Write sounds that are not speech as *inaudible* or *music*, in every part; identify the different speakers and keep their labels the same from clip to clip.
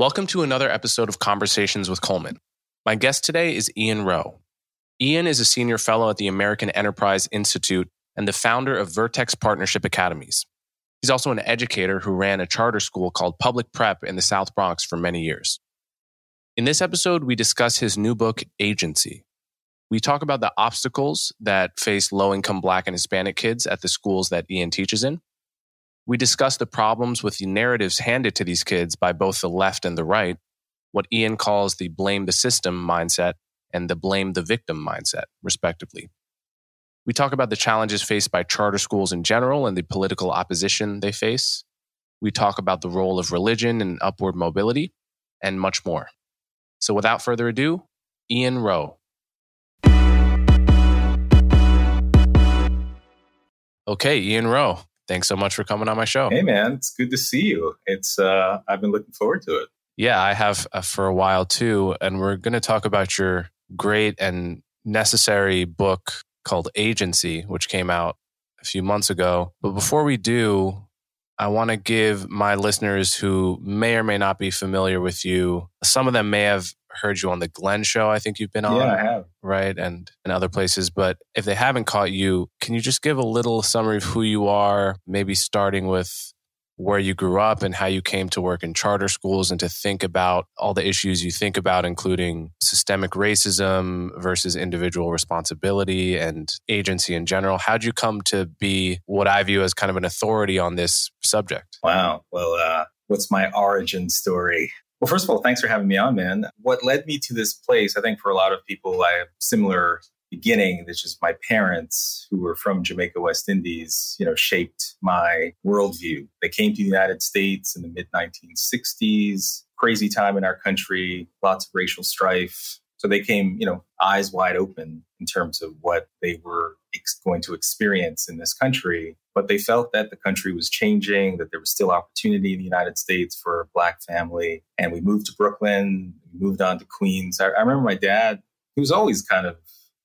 Speaker 1: Welcome to another episode of Conversations with Coleman. My guest today is Ian Rowe. Ian is a senior fellow at the American Enterprise Institute and the founder of Vertex Partnership Academies. He's also an educator who ran a charter school called Public Prep in the South Bronx for many years. In this episode, we discuss his new book, Agency. We talk about the obstacles that face low income Black and Hispanic kids at the schools that Ian teaches in we discuss the problems with the narratives handed to these kids by both the left and the right, what Ian calls the blame the system mindset and the blame the victim mindset, respectively. We talk about the challenges faced by charter schools in general and the political opposition they face. We talk about the role of religion and upward mobility, and much more. So without further ado, Ian Rowe. Okay, Ian Rowe, thanks so much for coming on my show.
Speaker 2: Hey, man, it's good to see you. It's uh, I've been looking forward to it.
Speaker 1: Yeah, I have uh, for a while too, and we're going to talk about your great and necessary book called Agency, which came out a few months ago. But before we do, I want to give my listeners who may or may not be familiar with you, some of them may have heard you on the Glenn show. I think you've been on.
Speaker 2: Yeah, I have.
Speaker 1: Right. And, and other places. But if they haven't caught you, can you just give a little summary of who you are, maybe starting with where you grew up and how you came to work in charter schools and to think about all the issues you think about, including systemic racism versus individual responsibility and agency in general. How'd you come to be what I view as kind of an authority on this subject?
Speaker 2: Wow. Well, uh, what's my origin story? Well, first of all, thanks for having me on, man. What led me to this place, I think for a lot of people, I have similar beginning. It's just my parents, who were from Jamaica, West Indies, you know, shaped my worldview. They came to the United States in the mid 1960s. Crazy time in our country, lots of racial strife. So they came, you know, eyes wide open in terms of what they were ex- going to experience in this country. But they felt that the country was changing, that there was still opportunity in the United States for a Black family. And we moved to Brooklyn, we moved on to Queens. I, I remember my dad, he was always kind of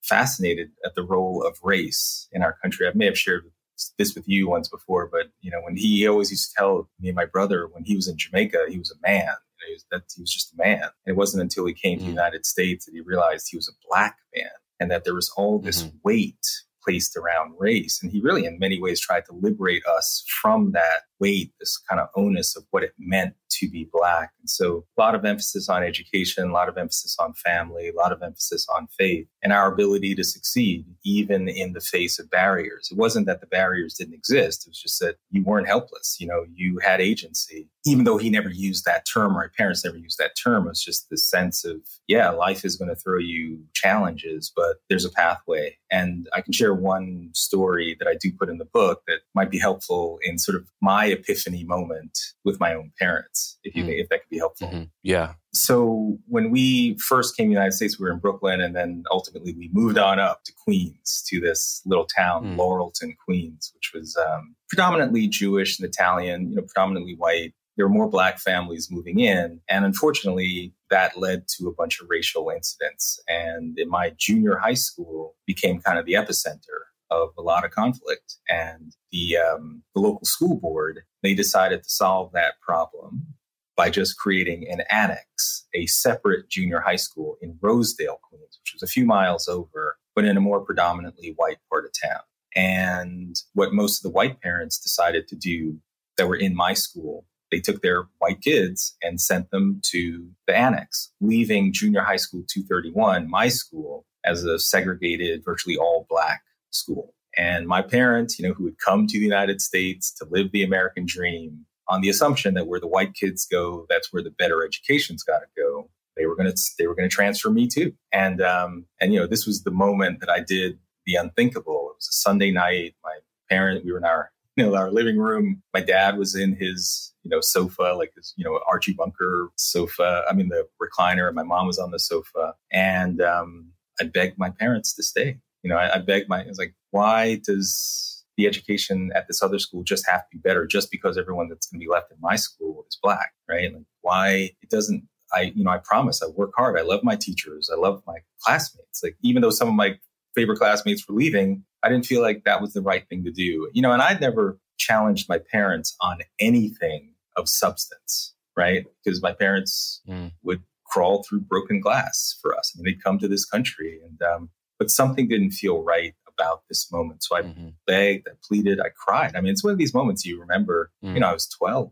Speaker 2: fascinated at the role of race in our country. I may have shared this with you once before, but you know, when he, he always used to tell me and my brother when he was in Jamaica, he was a man he was, that he was just a man. And it wasn't until he came mm-hmm. to the mm. United States that he realized he was a black man and that there was all this mm-hmm. weight placed around race. And he really, in many ways, tried to liberate us from that weight, this kind of onus of what it meant to be Black. And so a lot of emphasis on education, a lot of emphasis on family, a lot of emphasis on faith and our ability to succeed, even in the face of barriers. It wasn't that the barriers didn't exist. It was just that you weren't helpless. You know, you had agency. Even though he never used that term, or my parents never used that term, it was just the sense of, yeah, life is going to throw you challenges, but there's a pathway. And I can share one story that I do put in the book that might be helpful in sort of my epiphany moment with my own parents, if you mm-hmm. if that could be helpful.
Speaker 1: Mm-hmm. Yeah.
Speaker 2: So when we first came to the United States, we were in Brooklyn, and then ultimately we moved on up to Queens, to this little town, mm. Laurelton, Queens, which was um, predominantly Jewish and Italian, you know, predominantly white. There were more black families moving in, and unfortunately, that led to a bunch of racial incidents. And in my junior high school, became kind of the epicenter of a lot of conflict. And the, um, the local school board, they decided to solve that problem by just creating an annex, a separate junior high school in Rosedale, Queens, which was a few miles over, but in a more predominantly white part of town. And what most of the white parents decided to do that were in my school, they took their white kids and sent them to the annex, leaving junior high school 231, my school, as a segregated, virtually all black school. And my parents, you know, who had come to the United States to live the American dream on the assumption that where the white kids go, that's where the better education's got to go. They were going to, they were to transfer me too. And, um, and, you know, this was the moment that I did the unthinkable. It was a Sunday night. My parent, we were in our you know, our living room. My dad was in his, you know, sofa, like his, you know, Archie Bunker sofa. I mean, the recliner. And my mom was on the sofa, and um, I begged my parents to stay. You know, I, I begged my. I was like, why does the education at this other school just have to be better just because everyone that's going to be left in my school is black, right? Like, why it doesn't I, you know, I promise I work hard. I love my teachers. I love my classmates. Like, even though some of my favorite classmates were leaving, I didn't feel like that was the right thing to do. You know, and I'd never challenged my parents on anything of substance, right? Because my parents mm. would crawl through broken glass for us. I mean, they'd come to this country and, um, but something didn't feel right about this moment. So I mm-hmm. begged, I pleaded, I cried. I mean, it's one of these moments you remember, mm. you know, I was 12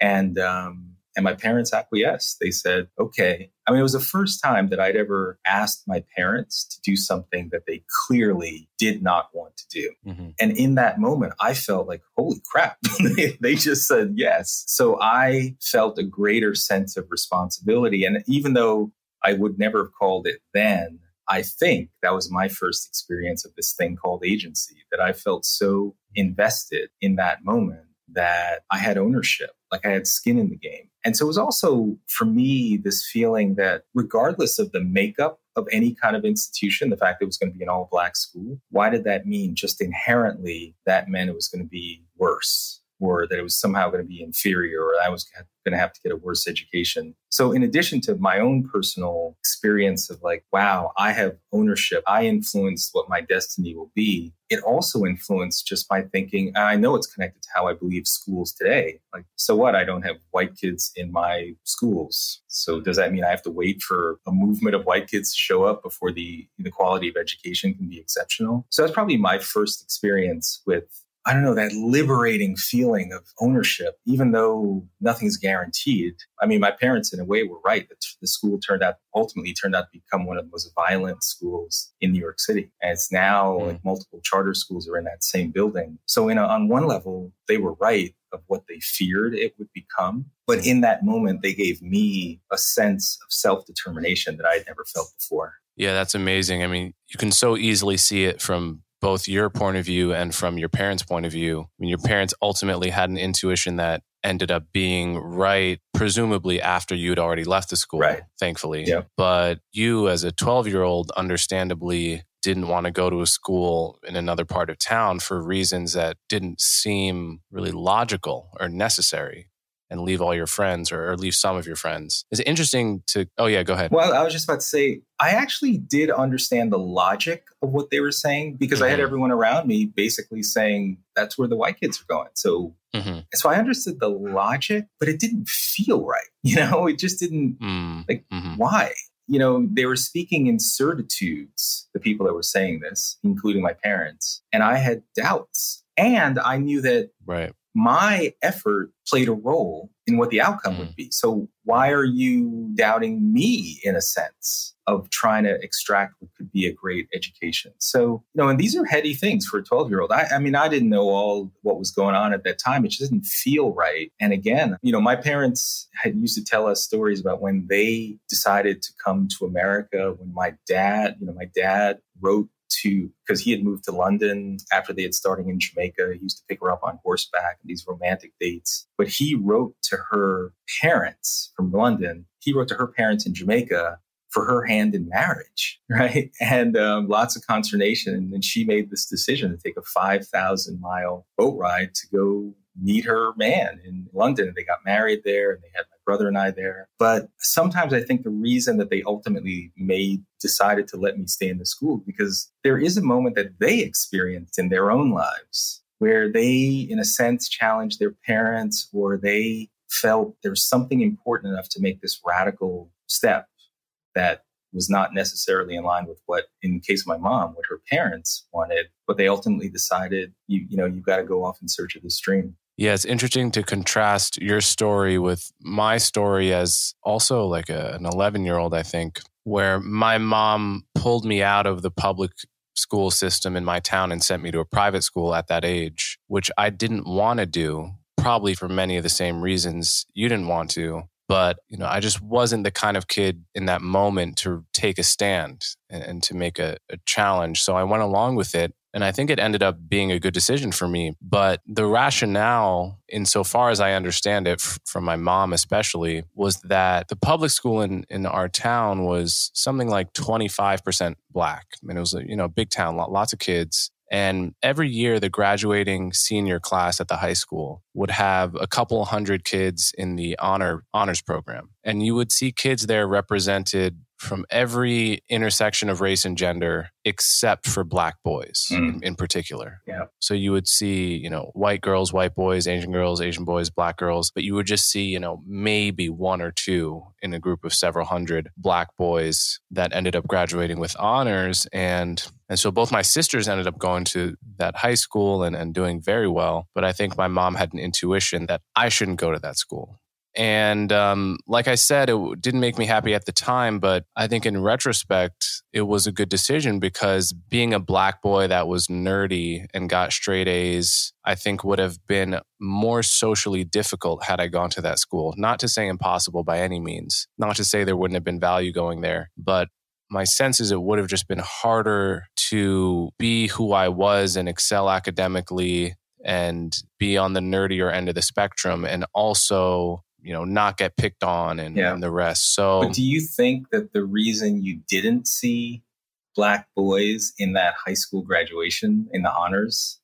Speaker 2: and, um, and my parents acquiesced. They said, okay. I mean, it was the first time that I'd ever asked my parents to do something that they clearly did not want to do. Mm-hmm. And in that moment, I felt like, holy crap, *laughs* they, they just said yes. So I felt a greater sense of responsibility. And even though I would never have called it then, I think that was my first experience of this thing called agency, that I felt so invested in that moment that I had ownership, like I had skin in the game. And so it was also for me this feeling that regardless of the makeup of any kind of institution, the fact that it was going to be an all black school, why did that mean just inherently that meant it was going to be worse? Or that it was somehow going to be inferior or I was going to have to get a worse education. So, in addition to my own personal experience of like, wow, I have ownership, I influenced what my destiny will be, it also influenced just my thinking. I know it's connected to how I believe schools today. Like, so what? I don't have white kids in my schools. So, does that mean I have to wait for a movement of white kids to show up before the, the quality of education can be exceptional? So, that's probably my first experience with I don't know, that liberating feeling of ownership, even though nothing's guaranteed. I mean, my parents, in a way, were right. The, the school turned out, ultimately turned out to become one of the most violent schools in New York City. And it's now mm. like multiple charter schools are in that same building. So, in a, on one level, they were right of what they feared it would become. But in that moment, they gave me a sense of self determination that I had never felt before.
Speaker 1: Yeah, that's amazing. I mean, you can so easily see it from both your point of view and from your parents' point of view. I mean, your parents ultimately had an intuition that ended up being right, presumably after you'd already left the school, right. thankfully.
Speaker 2: Yeah.
Speaker 1: But you, as a 12 year old, understandably didn't want to go to a school in another part of town for reasons that didn't seem really logical or necessary and leave all your friends or, or leave some of your friends. Is it interesting to, oh, yeah, go ahead.
Speaker 2: Well, I was just about to say, I actually did understand the logic of what they were saying because mm-hmm. I had mm-hmm. everyone around me basically saying that's where the white kids are going. So, mm-hmm. so I understood the logic, but it didn't feel right. *laughs* You know, it just didn't mm-hmm. like why. You know, they were speaking in certitudes, the people that were saying this, including my parents, and I had doubts. And I knew that
Speaker 1: right
Speaker 2: my effort played a role in what the outcome mm. would be. So why are you doubting me in a sense of trying to extract what could be a great education? So, you know, and these are heady things for a 12 year old. I, I, mean, I didn't know all what was going on at that time. It just didn't feel right. And again, you know, my parents had used to tell us stories about when they decided to come to America, when my dad, you know, my dad wrote to because he had moved to London after they had starting in Jamaica. He used to pick her up on horseback and these romantic dates. But he wrote to her parents from London. He wrote to her parents in Jamaica for her hand in marriage, *laughs* right? And um, lots of consternation. And then she made this decision to take a 5,000 mile boat ride to go meet her man in London. And they got married there and they had brother and I there. But sometimes I think the reason that they ultimately made decided to let me stay in the school because there is a moment that they experienced in their own lives where they, in a sense, challenged their parents or they felt there's something important enough to make this radical step that was not necessarily in line with what, in the case of my mom, what her parents wanted, but they ultimately decided, you, you know, you've got to go off in search of this stream.
Speaker 1: Yeah, it's interesting to contrast your story with my story as also like a, an 11 year old, I think, where my mom pulled me out of the public school system in my town and sent me to a private school at that age, which I didn't want to do, probably for many of the same reasons you didn't want to. But, you know, I just wasn't the kind of kid in that moment to take a stand and, and to make a, a challenge. So I went along with it And I think it ended up being a good decision for me. But the rationale, insofar as I understand it f- from my mom especially, was that the public school in, in our town was something like 25% black. I mean, it was a you know, big town, lots of kids. And every year, the graduating senior class at the high school would have a couple hundred kids in the honor honors program. And you would see kids there represented from every intersection of race and gender except for black boys mm. in, in, particular.
Speaker 2: Yeah.
Speaker 1: So you would see, you know, white girls, white boys, Asian girls, Asian boys, black girls, but you would just see, you know, maybe one or two in a group of several hundred black boys that ended up graduating with honors and and so both my sisters ended up going to that high school and, and doing very well. But I think my mom had an intuition that I shouldn't go to that school. And um, like I said, it didn't make me happy at the time, but I think in retrospect, it was a good decision because being a black boy that was nerdy and got straight A's, I think would have been more socially difficult had I gone to that school. Not to say impossible by any means, not to say there wouldn't have been value going there, but my sense is it would have just been harder to be who I was and excel academically and be on the nerdier end of the spectrum and also you know not get picked on and, yeah. and the rest. So
Speaker 2: but do you think that the reason you didn't see black boys in that high school graduation in the honors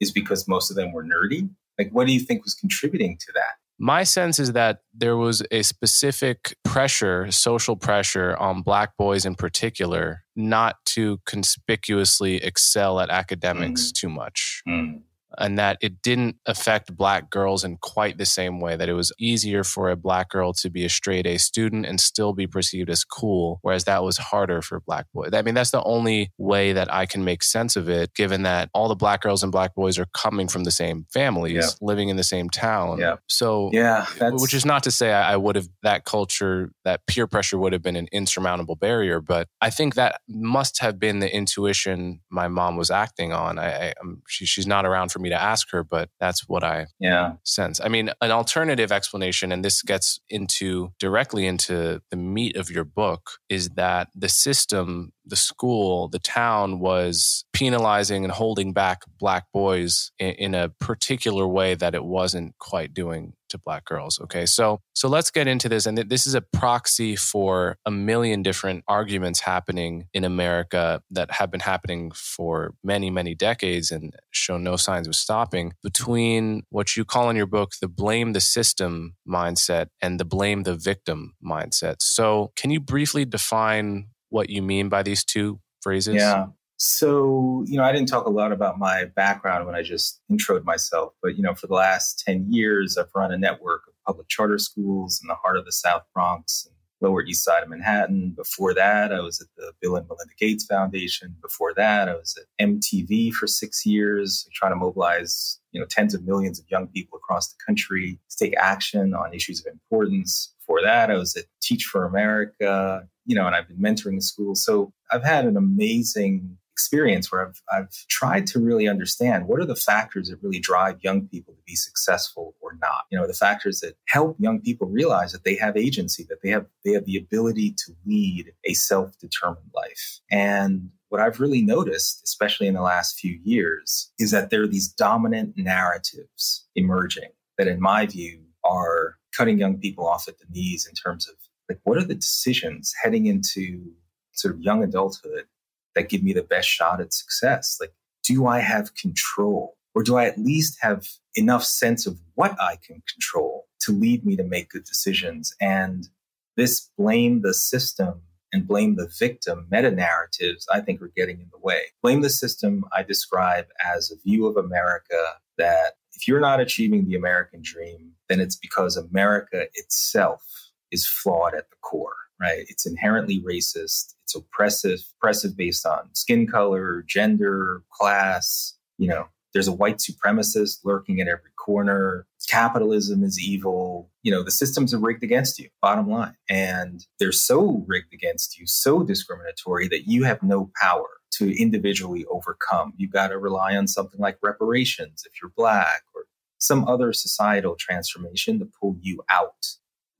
Speaker 2: is because most of them were nerdy? Like what do you think was contributing to that?
Speaker 1: My sense is that there was a specific pressure social pressure on black boys in particular not to conspicuously excel at academics mm. too much. Mm and that it didn't affect black girls in quite the same way that it was easier for a black girl to be a straight A student and still be perceived as cool whereas that was harder for black boys. I mean that's the only way that I can make sense of it given that all the black girls and black boys are coming from the same families, yeah. living in the same town.
Speaker 2: Yeah.
Speaker 1: So
Speaker 2: Yeah,
Speaker 1: which is not to say I, I would have that culture that peer pressure would have been an insurmountable barrier, but I think that must have been the intuition my mom was acting on. I, I um, she, she's not around for me to ask her, but that's what I
Speaker 2: yeah.
Speaker 1: sense. I mean, an alternative explanation, and this gets into directly into the meat of your book, is that the system, the school, the town was penalizing and holding back black boys in, in a particular way that it wasn't quite doing to black girls okay? So so let's get into this and this is a proxy for a million different arguments happening in america that have been happening for many many decades and show no signs of stopping between what you call in your book the blame the system mindset and the blame the victim mindset. So can you briefly define what you mean by these two phrases?
Speaker 2: Yeah so, you know, I didn't talk a lot about my background when I just introed myself, but, you know, for the last 10 years, I've run a network of public charter schools in the heart of the South Bronx and Lower East Side of Manhattan. Before that, I was at the Bill and Melinda Gates Foundation. Before that, I was at MTV for six years, trying to mobilize, you know, tens of millions of young people across the country to take action on issues of importance. Before that, I was at Teach for America, you know, and I've been mentoring the schools. So I've had an amazing experience where I've, I've tried to really understand what are the factors that really drive young people to be successful or not. You know, the factors that help young people realize that they have agency, that they have they have the ability to lead a self-determined life. And what I've really noticed, especially in the last few years, is that there are these dominant narratives emerging that, in my view, are cutting young people off at the knees in terms of like what are the decisions heading into sort of young adulthood that give me the best shot at success? Like, do I have control? Or do I at least have enough sense of what I can control to lead me to make good decisions? And this blame the system and blame the victim meta narratives, I think, are getting in the way. Blame the system, I describe as a view of America that if you're not achieving the American dream, then it's because America itself is flawed at the core right? It's inherently racist. It's oppressive, oppressive based on skin color, gender, class. You know, there's a white supremacist lurking in every corner. Capitalism is evil. You know, the systems are rigged against you, bottom line. And they're so rigged against you, so discriminatory that you have no power to individually overcome. You've got to rely on something like reparations if you're black or some other societal transformation to pull you out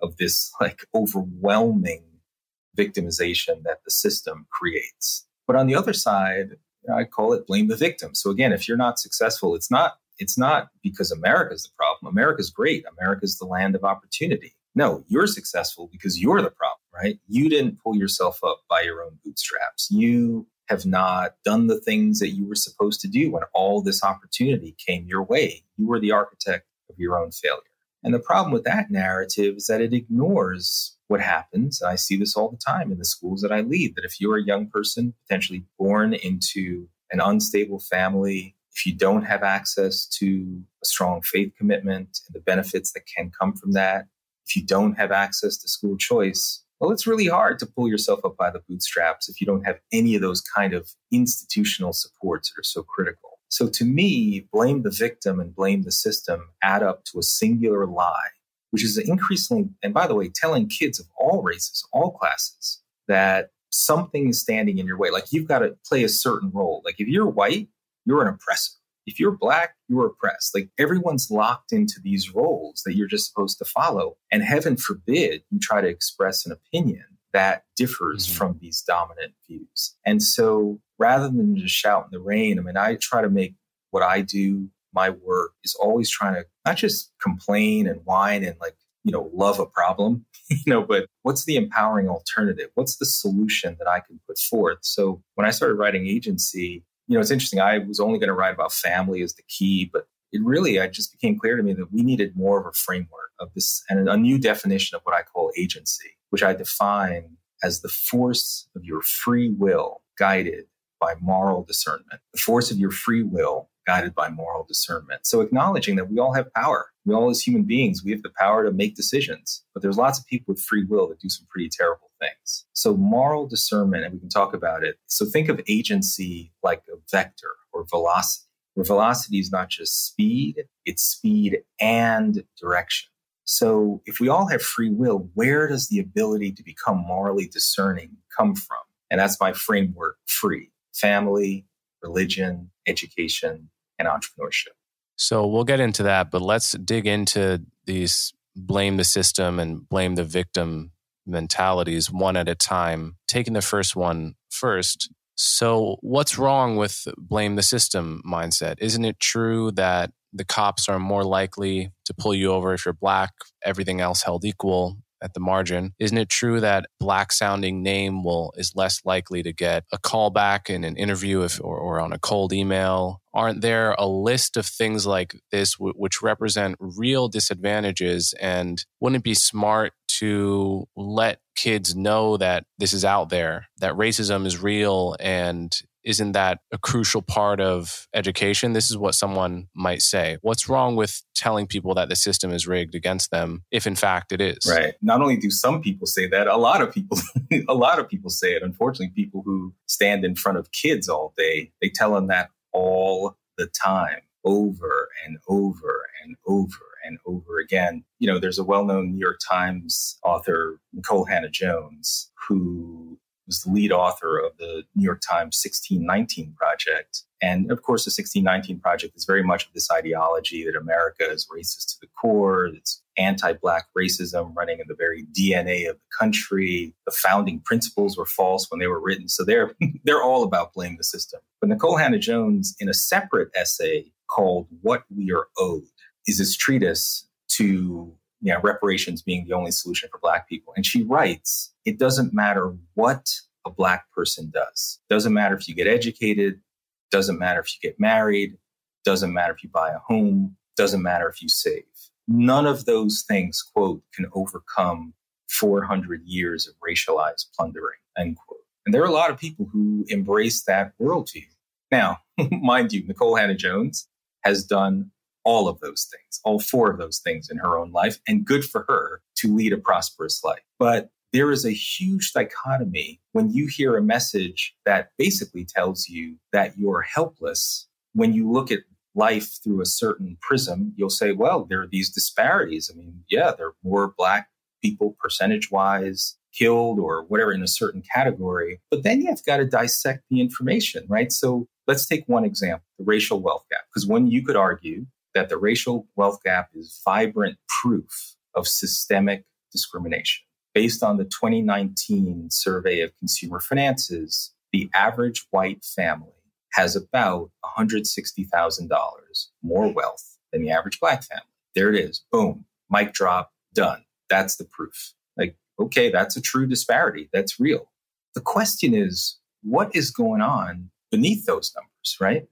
Speaker 2: of this like overwhelming victimization that the system creates. But on the other side, I call it blame the victim. So again, if you're not successful, it's not it's not because America's the problem. America's great. America's the land of opportunity. No, you're successful because you're the problem, right? You didn't pull yourself up by your own bootstraps. You have not done the things that you were supposed to do when all this opportunity came your way. You were the architect of your own failure. And the problem with that narrative is that it ignores what happens. And I see this all the time in the schools that I lead that if you're a young person potentially born into an unstable family, if you don't have access to a strong faith commitment and the benefits that can come from that, if you don't have access to school choice, well, it's really hard to pull yourself up by the bootstraps if you don't have any of those kind of institutional supports that are so critical. So to me, blame the victim and blame the system add up to a singular lie, which is increasingly, and by the way, telling kids of all races, all classes, that something is standing in your way. Like you've got to play a certain role. Like if you're white, you're an oppressor if you're black, you're oppressed. Like everyone's locked into these roles that you're just supposed to follow. And heaven forbid you try to express an opinion that differs mm-hmm. from these dominant views. And so rather than just shout in the rain, I mean, I try to make what I do, my work is always trying to not just complain and whine and like, you know, love a problem, *laughs* you know, but what's the empowering alternative? What's the solution that I can put forth? So when I started writing agency, you know, it's interesting. I was only going to write about family as the key, but it really, I just became clear to me that we needed more of a framework of this and a new definition of what I call agency, which I define as the force of your free will guided by moral discernment. The force of your free will guided by moral discernment. So acknowledging that we all have power. We all as human beings, we have the power to make decisions, but there's lots of people with free will that do some pretty terrible things. So moral discernment, and we can talk about it. So think of agency like a vector or velocity, where velocity is not just speed, it's speed and direction. So if we all have free will, where does the ability to become morally discerning come from? And that's my framework free family, religion, education, and entrepreneurship.
Speaker 1: So we'll get into that, but let's dig into these blame the system and blame the victim mentalities one at a time. Taking the first one first. So, what's wrong with blame the system mindset? Isn't it true that the cops are more likely to pull you over if you're black, everything else held equal? At the margin. Isn't it true that black sounding name will is less likely to get a call back in an interview if, or, or on a cold email? Aren't there a list of things like this w- which represent real disadvantages? And wouldn't it be smart to let kids know that this is out there, that racism is real and isn't that a crucial part of education? This is what someone might say. What's wrong with telling people that the system is rigged against them if in fact it is?
Speaker 2: Right. Not only do some people say that, a lot of people *laughs* a lot of people say it. Unfortunately, people who stand in front of kids all day, they tell them that all the time, over and over and over and over again. You know, there's a well-known New York Times author, Nikole Hannah-Jones, who was the lead author of the New York Times 1619 Project. And of course, the 1619 Project is very much of this ideology that America is racist to the core. It's anti Black racism running in the very DNA of the country. The founding principles were false when they were written. So they're, *laughs* they're all about blame the system. But Nikole Hannah-Jones, in a separate essay called What We Are Owed, is this treatise to you know, reparations being the only solution for black people. And she writes, it doesn't matter what a black person does. Doesn't matter if you get educated, doesn't matter if you get married, doesn't matter if you buy a home, doesn't matter if you save. None of those things, quote, can overcome 400 years of racialized plundering, end quote. And there are a lot of people who embrace that worldview. Now, *laughs* mind you, Nikole Hannah-Jones has done all of those things, all four of those things in her own life, and good for her to lead a prosperous life. But there is a huge dichotomy when you hear a message that basically tells you that you're helpless. When you look at life through a certain prism, you'll say, well, there are these disparities. I mean, yeah, there are more Black people percentage wise killed or whatever in a certain category. But then you've got to dissect the information, right? So let's take one example the racial wealth gap. Because when you could argue that the racial wealth gap is vibrant proof of systemic discrimination. Based on the 2019 survey of consumer finances, the average white family has about $160,000 more wealth than the average black family. There it is. Boom. Mic drop. Done. That's the proof. Like, okay, that's a true disparity. That's real. The question is, what is going on beneath those numbers, right?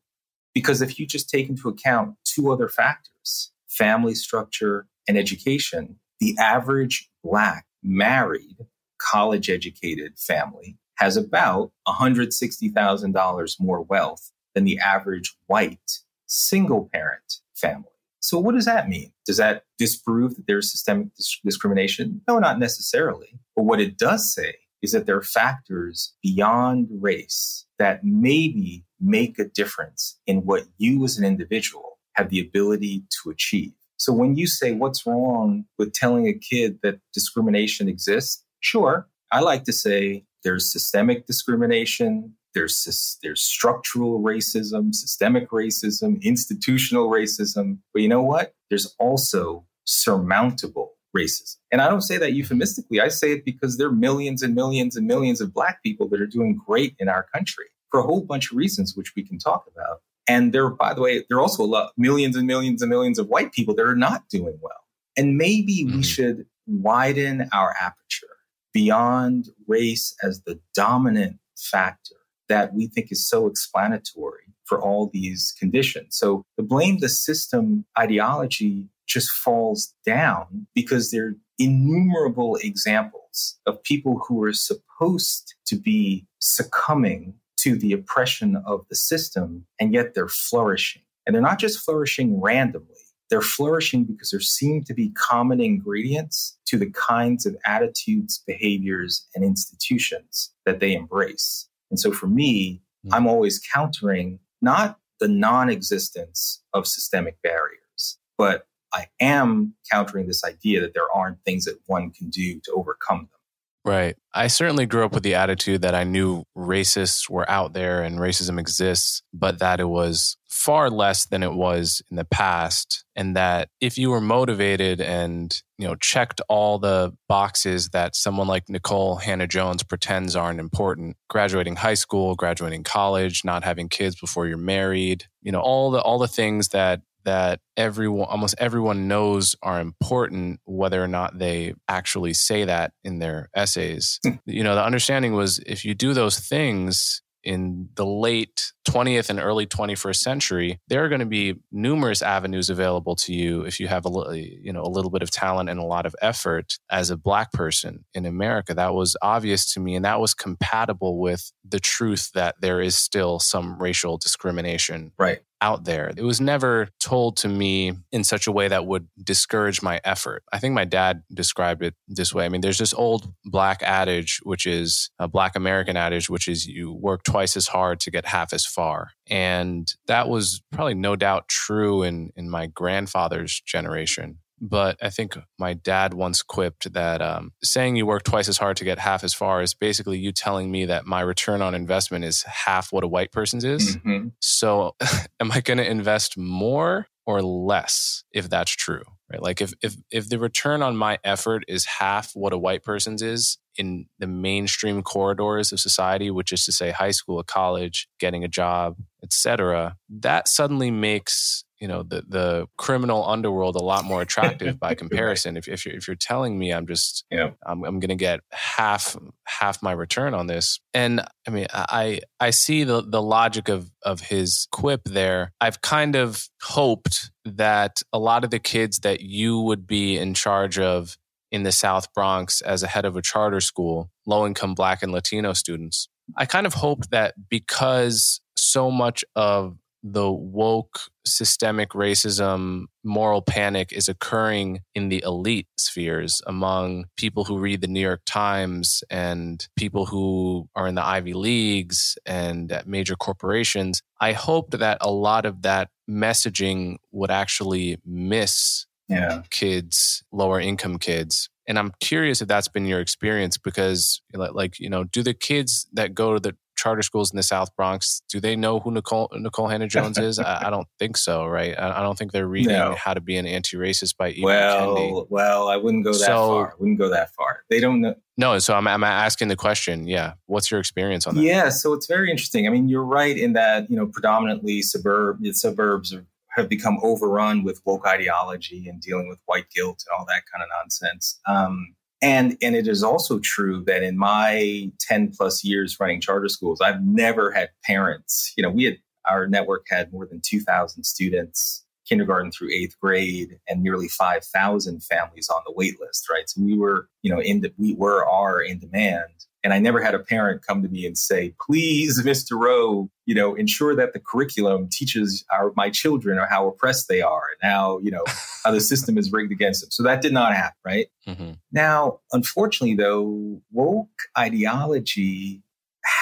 Speaker 2: Because if you just take into account two other factors, family structure and education, the average Black married college educated family has about $160,000 more wealth than the average white single parent family. So, what does that mean? Does that disprove that there's systemic dis- discrimination? No, not necessarily. But what it does say is that there are factors beyond race that maybe make a difference in what you as an individual have the ability to achieve. So when you say what's wrong with telling a kid that discrimination exists, sure, I like to say there's systemic discrimination, there's there's structural racism, systemic racism, institutional racism. But you know what? There's also surmountable racism. And I don't say that euphemistically. I say it because there are millions and millions and millions of black people that are doing great in our country for a whole bunch of reasons, which we can talk about. And there, by the way, there are also a lot, millions and millions and millions of white people that are not doing well. And maybe mm-hmm. we should widen our aperture beyond race as the dominant factor that we think is so explanatory for all these conditions. So the blame the system ideology just falls down because there are innumerable examples of people who are supposed to be succumbing to the oppression of the system, and yet they're flourishing. And they're not just flourishing randomly, they're flourishing because there seem to be common ingredients to the kinds of attitudes, behaviors, and institutions that they embrace. And so for me, mm-hmm. I'm always countering not the non existence of systemic barriers, but I am countering this idea that there aren't things that one can do to overcome them.
Speaker 1: Right. I certainly grew up with the attitude that I knew racists were out there and racism exists, but that it was far less than it was in the past. And that if you were motivated and, you know, checked all the boxes that someone like Nikole Hannah Jones pretends aren't important, graduating high school, graduating college, not having kids before you're married, you know, all the all the things that that everyone almost everyone knows are important whether or not they actually say that in their essays. Hmm. you know the understanding was if you do those things in the late 20th and early 21st century there are going to be numerous avenues available to you if you have a you know a little bit of talent and a lot of effort as a black person in America. That was obvious to me and that was compatible with the truth that there is still some racial discrimination
Speaker 2: right
Speaker 1: out there. It was never told to me in such a way that would discourage my effort. I think my dad described it this way. I mean, there's this old black adage, which is a black American adage, which is you work twice as hard to get half as far. And that was probably no doubt true in, in my grandfather's generation. But I think my dad once quipped that um, saying you work twice as hard to get half as far is basically you telling me that my return on investment is half what a white person's is. Mm-hmm. So, *laughs* am I going to invest more or less if that's true? Right? Like if if if the return on my effort is half what a white person's is in the mainstream corridors of society, which is to say high school, a college, getting a job, etc., that suddenly makes you know the the criminal underworld a lot more attractive by *laughs* comparison. If if you're, if you're telling me I'm just yeah. I'm, I'm going to get half half my return on this, and I mean I I see the the logic of of his quip there. I've kind of hoped that a lot of the kids that you would be in charge of in the South Bronx as a head of a charter school, low income Black and Latino students. I kind of hoped that because so much of the woke systemic racism moral panic is occurring in the elite spheres among people who read the New York Times and people who are in the Ivy Leagues and at major corporations. I hoped that a lot of that messaging would actually miss
Speaker 2: yeah.
Speaker 1: kids, lower income kids. And I'm curious if that's been your experience because, like, you know, do the kids that go to the charter schools in the South Bronx, do they know who Nicole Nikole Hannah Jones is? I, I, don't think so, right? I, I don't think they're reading no. How to Be an Anti-Racist by Ibram
Speaker 2: well,
Speaker 1: Kendi.
Speaker 2: Well, I wouldn't go that so, far. Wouldn't go that far. They don't know.
Speaker 1: No, so I'm, I'm asking the question. Yeah, what's your experience on that?
Speaker 2: Yeah, so it's very interesting. I mean, you're right in that you know predominantly suburb suburbs are, have become overrun with woke ideology and dealing with white guilt and all that kind of nonsense. Um, and and it is also true that in my 10 plus years running charter schools, I've never had parents, you know, we had our network had more than 2,000 students, kindergarten through eighth grade, and nearly 5,000 families on the wait list, right? So we were, you know, in the, we were are in demand. And I never had a parent come to me and say, please, Mr. Rowe, you know, ensure that the curriculum teaches our my children or how oppressed they are and how, you know, *laughs* how the system is rigged against them. So that did not happen, right? Mm-hmm. Now, unfortunately, though, woke ideology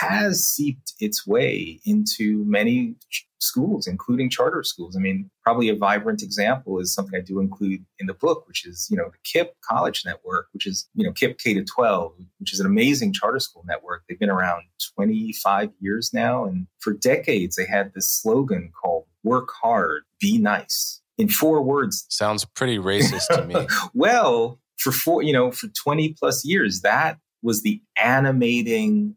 Speaker 2: has seeped its way into many schools, including charter schools. I mean, probably a vibrant example is something I do include in the book, which is, you know, the KIPP College Network, which is, you know, KIPP K to 12, which is an amazing charter school network. They've been around 25 years now. And for decades, they had this slogan called work hard, be nice in four words.
Speaker 1: Sounds pretty racist to me. *laughs*
Speaker 2: well, for four, you know, for 20 plus years, that was the animating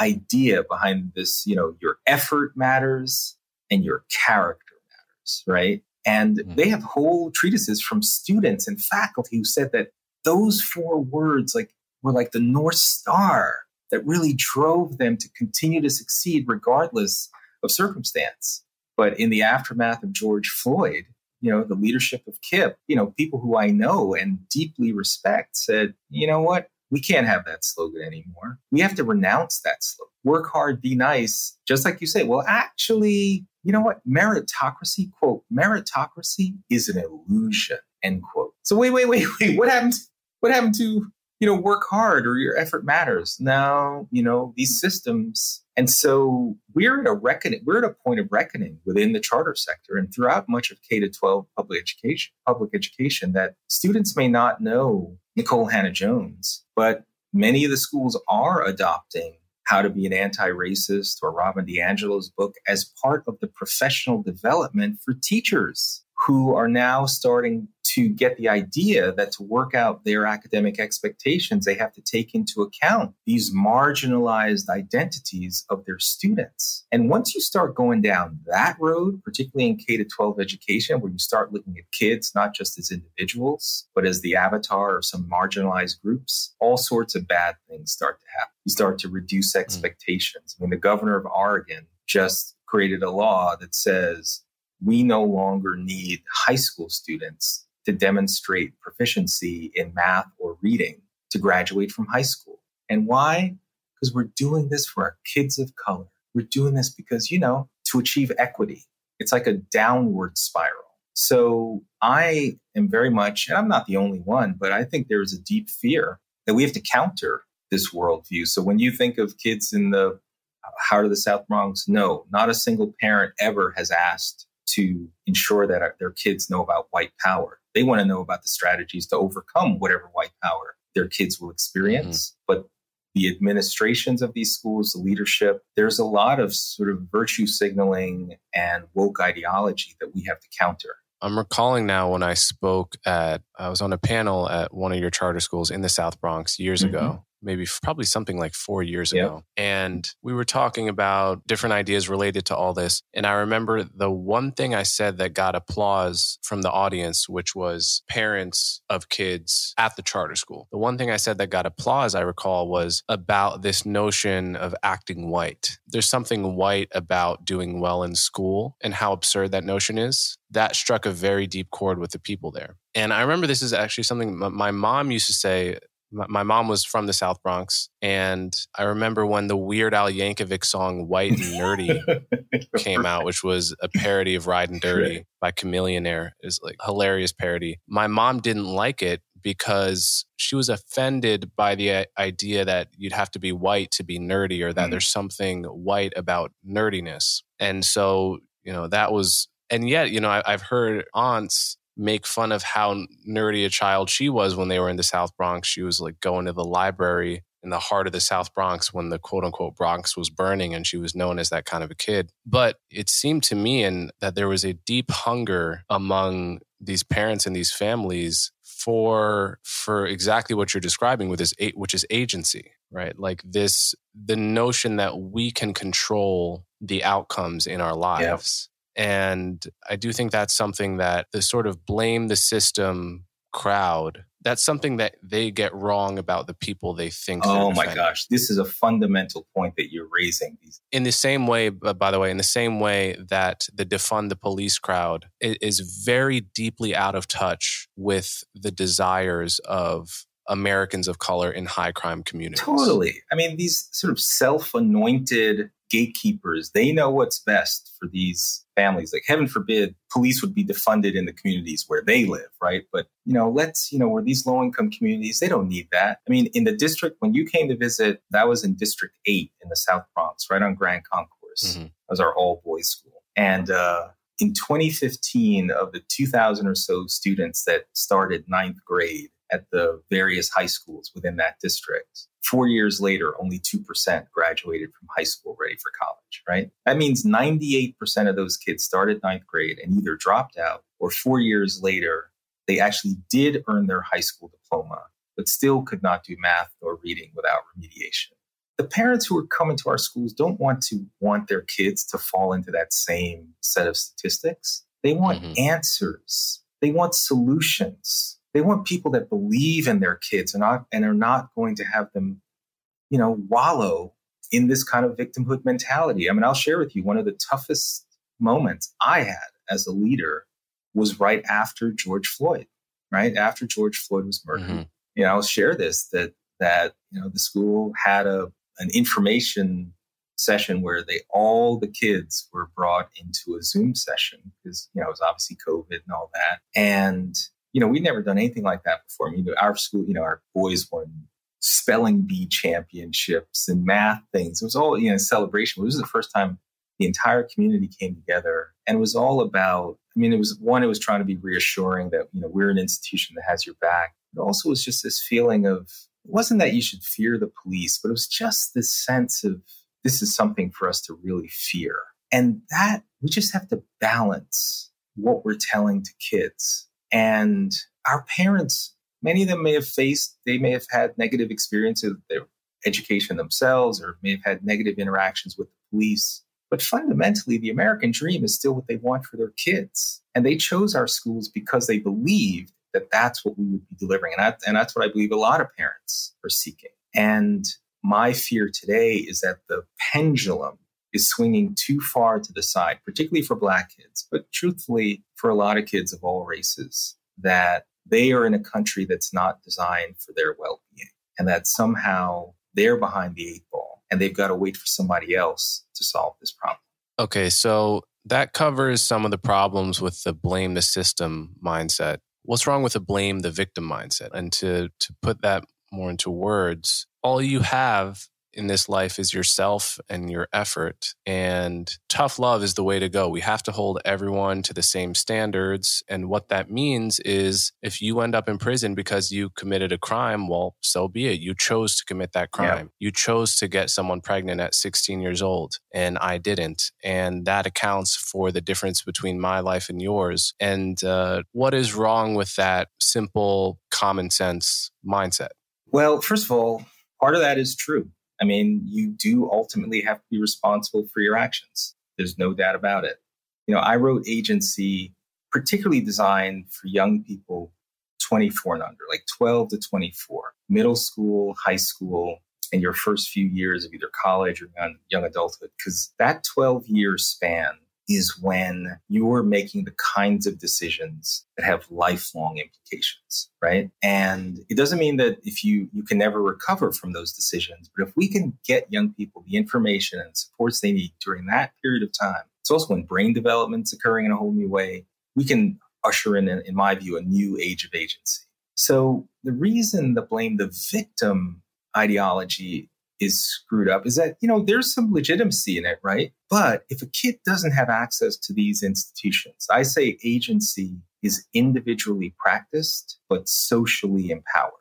Speaker 2: idea behind this, you know, your effort matters and your character matters, right? And mm-hmm. they have whole treatises from students and faculty who said that those four words like were like the north star that really drove them to continue to succeed regardless of circumstance. But in the aftermath of George Floyd, you know, the leadership of KIPP, you know, people who I know and deeply respect said, you know what? We can't have that slogan anymore. We have to renounce that slogan. Work hard, be nice. Just like you say, well, actually, you know what? Meritocracy, quote, meritocracy is an illusion, end quote. So wait, wait, wait, wait. What happened? What happened to, you know, work hard or your effort matters? Now, you know, these systems. And so we're at a reckoning, we're at a point of reckoning within the charter sector and throughout much of K to 12 public education, public education that students may not know Nikole Hannah Jones, but many of the schools are adopting how to be an anti-racist or Robin DiAngelo's book as part of the professional development for teachers who are now starting to get the idea that to work out their academic expectations, they have to take into account these marginalized identities of their students. And once you start going down that road, particularly in K 12 education, where you start looking at kids not just as individuals, but as the avatar of some marginalized groups, all sorts of bad things start to happen. You start to reduce hmm. expectations. I mean, the governor of Oregon just created a law that says we no longer need high school students to demonstrate proficiency in math or reading to graduate from high school. And why? Because we're doing this for our kids of color. We're doing this because, you know, to achieve equity. It's like a downward spiral. So I am very much, and I'm not the only one, but I think there is a deep fear that we have to counter this worldview. So when you think of kids in the Heart of the South Bronx, no, not a single parent ever has asked to ensure that their kids know about white power. They want to know about the strategies to overcome whatever white power their kids will experience. Mm-hmm. But the administrations of these schools, the leadership, there's a lot of sort of virtue signaling and woke ideology that we have to counter.
Speaker 1: I'm recalling now when I spoke at, I was on a panel at one of your charter schools in the South Bronx years mm-hmm. ago maybe probably something like four years yep. ago. And we were talking about different ideas related to all this. And I remember the one thing I said that got applause from the audience, which was parents of kids at the charter school. The one thing I said that got applause, I recall, was about this notion of acting white. There's something white about doing well in school and how absurd that notion is. That struck a very deep chord with the people there. And I remember this is actually something my mom used to say my mom was from the South Bronx, and I remember when the Weird Al Yankovic song "White and Nerdy" *laughs* came out, which was a parody of "Ridin' Dirty" by Chamillionaire. Is like hilarious parody. My mom didn't like it because she was offended by the idea that you'd have to be white to be nerdy, or that mm. there's something white about nerdiness. And so, you know, that was, and yet, you know, I, I've heard aunts make fun of how nerdy a child she was when they were in the South Bronx. She was like going to the library in the heart of the South Bronx when the quote unquote Bronx was burning and she was known as that kind of a kid. But it seemed to me and that there was a deep hunger among these parents and these families for for exactly what you're describing with this which is agency right like this the notion that we can control the outcomes in our lives and I do think that's something that the sort of blame the system crowd, that's something that they get wrong about the people they think.
Speaker 2: Oh my gosh. This is a fundamental point that you're raising.
Speaker 1: In the same way, by the way, in the same way that the defund the police crowd is very deeply out of touch with the desires of Americans of color in high crime communities.
Speaker 2: Totally. I mean, these sort of self anointed gatekeepers, they know what's best for these families. Like, heaven forbid, police would be defunded in the communities where they live, right? But, you know, let's, you know, where these low income communities, they don't need that. I mean, in the district, when you came to visit, that was in District 8 in the South Bronx, right on Grand Concourse. Mm-hmm. That was our all boys school. And, uh, in 2015, of the 2,000 or so students that started ninth grade at the various high schools within that district, Four years later, only 2% graduated from high school ready for college, right? That means 98% of those kids started ninth grade and either dropped out or four years later, they actually did earn their high school diploma, but still could not do math or reading without remediation. The parents who are coming to our schools don't want to want their kids to fall into that same set of statistics. They want mm-hmm. answers. They want solutions. They want people that believe in their kids and, not, and are not going to have them, you know, wallow in this kind of victimhood mentality. I mean, I'll share with you one of the toughest moments I had as a leader was right after George Floyd, right after George Floyd was murdered. Mm-hmm. You know, I'll share this that that you know the school had a an information session where they all the kids were brought into a Zoom session because you know it was obviously COVID and all that, and you know, we'd never done anything like that before. I mean, our school, you know, our boys won spelling bee championships and math things. It was all, you know, celebration. It was the first time the entire community came together and it was all about, I mean, it was one, it was trying to be reassuring that, you know, we're an institution that has your back. It also was just this feeling of, it wasn't that you should fear the police, but it was just this sense of this is something for us to really fear. And that we just have to balance what we're telling to kids and our parents, many of them may have faced, they may have had negative experiences with their education themselves or may have had negative interactions with the police. But fundamentally, the American dream is still what they want for their kids. And they chose our schools because they believed that that's what we would be delivering. And, that, and that's what I believe a lot of parents are seeking. And my fear today is that the pendulum is swinging too far to the side, particularly for Black kids, but truthfully, for a lot of kids of all races, that they are in a country that's not designed for their well being and that somehow they're behind the eight ball and they've got to wait for somebody else to solve this problem.
Speaker 1: Okay, so that covers some of the problems with the blame the system mindset. What's wrong with the blame the victim mindset? And to to put that more into words, all you have in this life is yourself and your effort. And tough love is the way to go. We have to hold everyone to the same standards. And what that means is if you end up in prison because you committed a crime, well, so be it. You chose to commit that crime. Yeah. You chose to get someone pregnant at 16 years old, and I didn't. And that accounts for the difference between my life and yours. And uh, what is wrong with that simple common sense mindset?
Speaker 2: Well, first of all, part of that is true. I mean, you do ultimately have to be responsible for your actions. There's no doubt about it. You know, I wrote agency particularly designed for young people 24 and under, like 12 to 24, middle school, high school, and your first few years of either college or young, adulthood, because that 12 year span is when you're making the kinds of decisions that have lifelong implications, right? And it doesn't mean that if you you can never recover from those decisions, but if we can get young people the information and supports they need during that period of time, it's also when brain development's occurring in a whole new way. We can usher in, in my view, a new age of agency. So the reason the blame the victim ideology is screwed up is that, you know, there's some legitimacy in it, right? But if a kid doesn't have access to these institutions, I say agency is individually practiced, but socially empowered.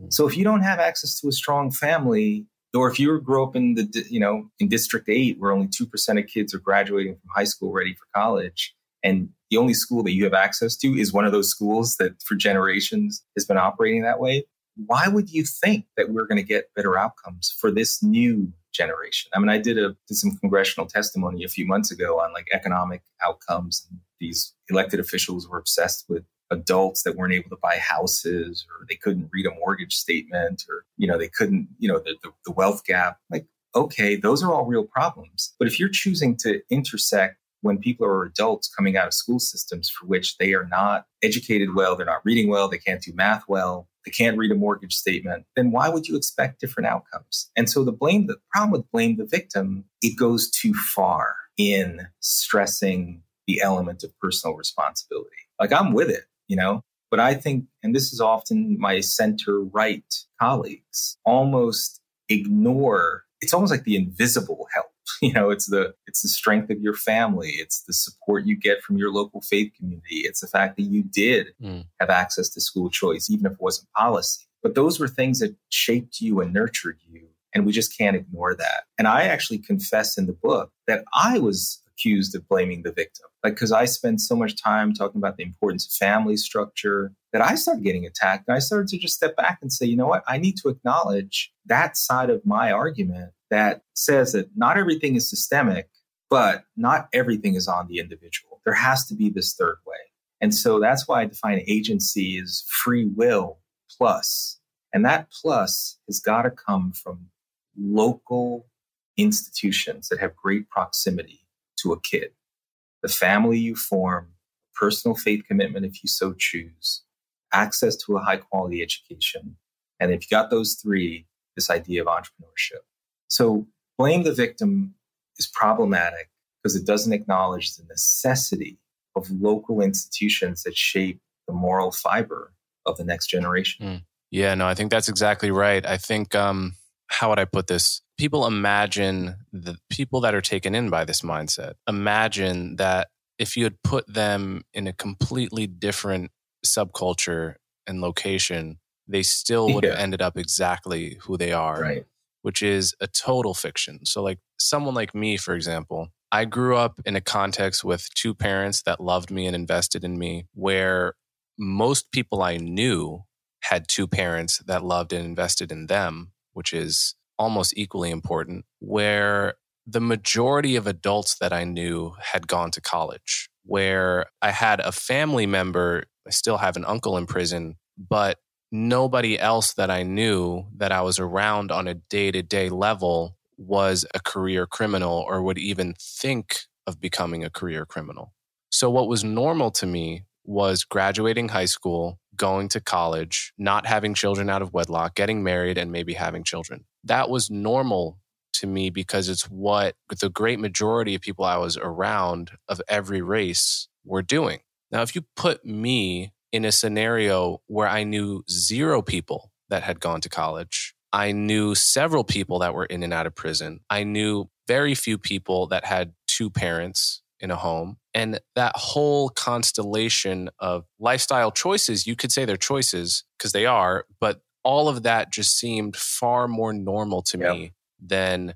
Speaker 2: Mm. So if you don't have access to a strong family, or if you grow up in the you know in District Eight, where only two percent of kids are graduating from high school ready for college, and the only school that you have access to is one of those schools that for generations has been operating that way, why would you think that we're going to get better outcomes for this new generation? I mean, I did a did some congressional testimony a few months ago on like economic outcomes. And these elected officials were obsessed with adults that weren't able to buy houses or they couldn't read a mortgage statement or you know they couldn't you know the, the, the wealth gap like okay those are all real problems but if you're choosing to intersect when people are adults coming out of school systems for which they are not educated well, they're not reading well, they can't do math well, they can't read a mortgage statement, then why would you expect different outcomes? And so the blame, the problem with blame the victim, it goes too far in stressing the element of personal responsibility. Like I'm with it, you know, but I think, and this is often my center right colleagues almost ignore, it's almost like the invisible help *laughs* you know it's the it's the strength of your family. It's the support you get from your local faith community. It's the fact that you did mm. have access to school choice even if it wasn't policy. But those were things that shaped you and nurtured you and we just can't ignore that. And i actually confess in the book that i was accused of blaming the victim like because i spent so much time talking about the importance of family structure that i started getting attacked. And i started to just step back and say you know what? I need to acknowledge that side of my argument that says that not everything is systemic, but not everything is on the individual. There has to be this third way. And so that's why I define agency as free will plus. And that plus has got to come from local institutions that have great proximity to a kid. The family you form, personal faith commitment if you so choose, access to a high quality education. And if you got those three, this idea of entrepreneurship. So blame the victim is problematic because it doesn't acknowledge the necessity of local institutions that shape the moral fiber of the next generation. Mm.
Speaker 1: Yeah, no, I think that's exactly right. I think, um, how would I put this? People imagine the people that are taken in by this mindset imagine that if you had put them in a completely different subculture and location, they still would yeah. have ended up exactly who they are.
Speaker 2: Right
Speaker 1: which is a total fiction. So, like someone like me, for example, I grew up in a context with two parents that loved me and invested in me, where most people I knew had two parents that loved and invested in them, which is almost equally important, where the majority of adults that I knew had gone to college, where I had a family member, I still have an uncle in prison, but nobody else that I knew that I was around on a day to day level was a career criminal or would even think of becoming a career criminal. So, what was normal to me was graduating high school, going to college, not having children out of wedlock, getting married, and maybe having children. That was normal to me because it's what the great majority of people I was around of every race were doing. Now, if you put me in a scenario where I knew zero people that had gone to college. I knew several people that were in and out of prison. I knew very few people that had two parents in a home. And that whole constellation of lifestyle choices, you could say they're choices because they are, but all of that just seemed far more normal to yep. me than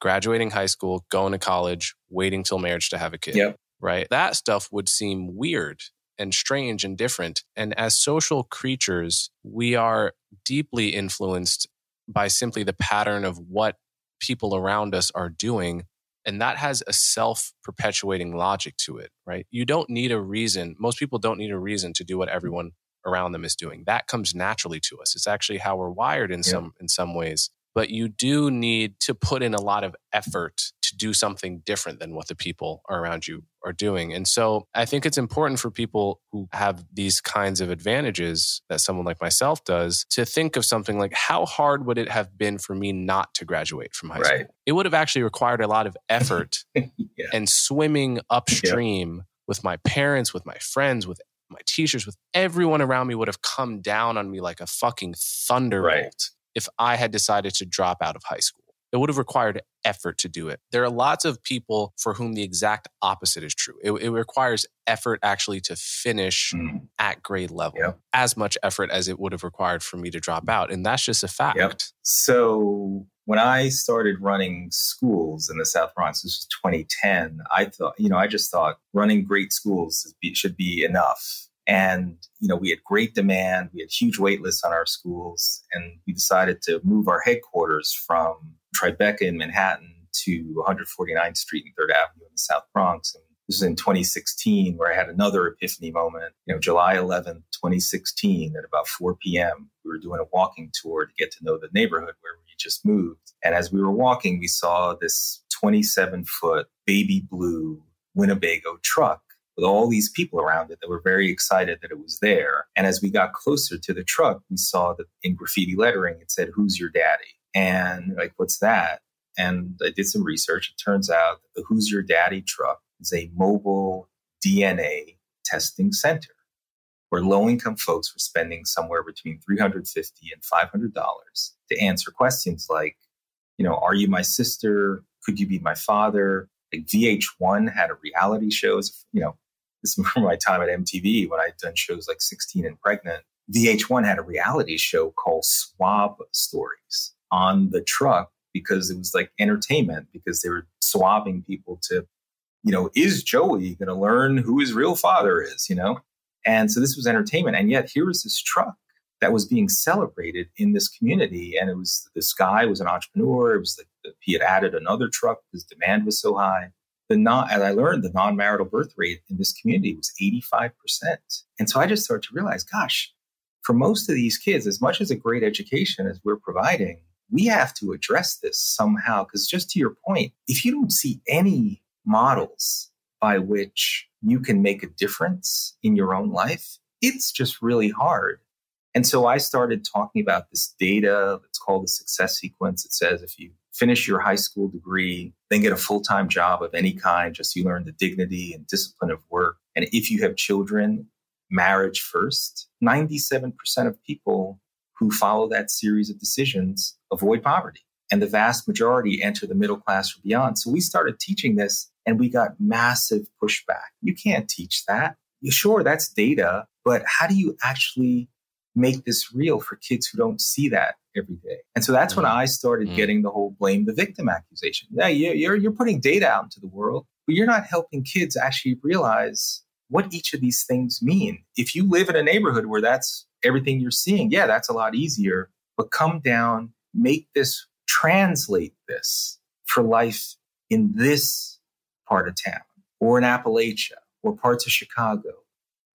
Speaker 1: graduating high school, going to college, waiting till marriage to have a kid.
Speaker 2: Yep.
Speaker 1: Right. That stuff would seem weird and strange and different. And as social creatures, we are deeply influenced by simply the pattern of what people around us are doing. And that has a self perpetuating logic to it, right? You don't need a reason. Most people don't need a reason to do what everyone around them is doing. That comes naturally to us. It's actually how we're wired in some in some ways but you do need to put in a lot of effort to do something different than what the people around you are doing. And so I think it's important for people who have these kinds of advantages that someone like myself does to think of something like how hard would it have been for me not to graduate from high right. school? It would have actually required a lot of effort *laughs* yeah. and swimming upstream with my parents, with my friends, with my teachers, with everyone around me would have come down on me like a fucking thunderbolt. Right if I had decided to drop out of high school. It would have required effort to do it. There are lots of people for whom the exact opposite is true. It, it requires effort actually to finish mm. at grade level, yep. as much effort as it would have required for me to drop out. And that's just a fact. Yep.
Speaker 2: So when I started running schools in the South Bronx, this was 2010, I thought, you know, I just thought running great schools should be enough. And, you know, we had great demand. We had huge wait lists on our schools. And we decided to move our headquarters from Tribeca in Manhattan to 149th Street and 3rd Avenue in the South Bronx. And this was in 2016 where I had another epiphany moment. You know, July 11th, 2016 at about 4 p.m. We were doing a walking tour to get to know the neighborhood where we just moved. And as we were walking, we saw this 27 foot baby blue Winnebago truck with all these people around it that were very excited that it was there. And as we got closer to the truck, we saw that in graffiti lettering, it said, Who's your daddy? And like, what's that? And I did some research. It turns out the Who's Your Daddy truck is a mobile DNA testing center where low income folks were spending somewhere between $350 and $500 to answer questions like, you know, are you my sister? Could you be my father? Like VH1 had a reality show, you know, this is *laughs* from my time at MTV when I'd done shows like 16 and Pregnant. VH1 had a reality show called Swab Stories on the truck because it was like entertainment because they were swabbing people to, you know, is Joey going to learn who his real father is, you know? And so this was entertainment. And yet here was this truck that was being celebrated in this community. And it was this guy was an entrepreneur. It was the, he had added another truck because demand was so high. The non, as I learned, the non-marital birth rate in this community was 85%. And so I just started to realize, gosh, for most of these kids, as much as a great education as we're providing, we have to address this somehow. Because just to your point, if you don't see any models by which you can make a difference in your own life, it's just really hard. And so I started talking about this data. It's called the success sequence. It says if you finish your high school degree, then get a full time job of any kind, just you learn the dignity and discipline of work. And if you have children, marriage first. 97% of people who follow that series of decisions avoid poverty. And the vast majority enter the middle class or beyond. So we started teaching this and we got massive pushback. You can't teach that. Sure, that's data, but how do you actually make this real for kids who don't see that every day? And so that's mm. when I started mm. getting the whole blame the victim accusation. Yeah, you're, you're putting data out into the world, but you're not helping kids actually realize what each of these things mean. If you live in a neighborhood where that's everything you're seeing, yeah, that's a lot easier. But come down, make this, translate this for life in this part of town or in Appalachia or parts of Chicago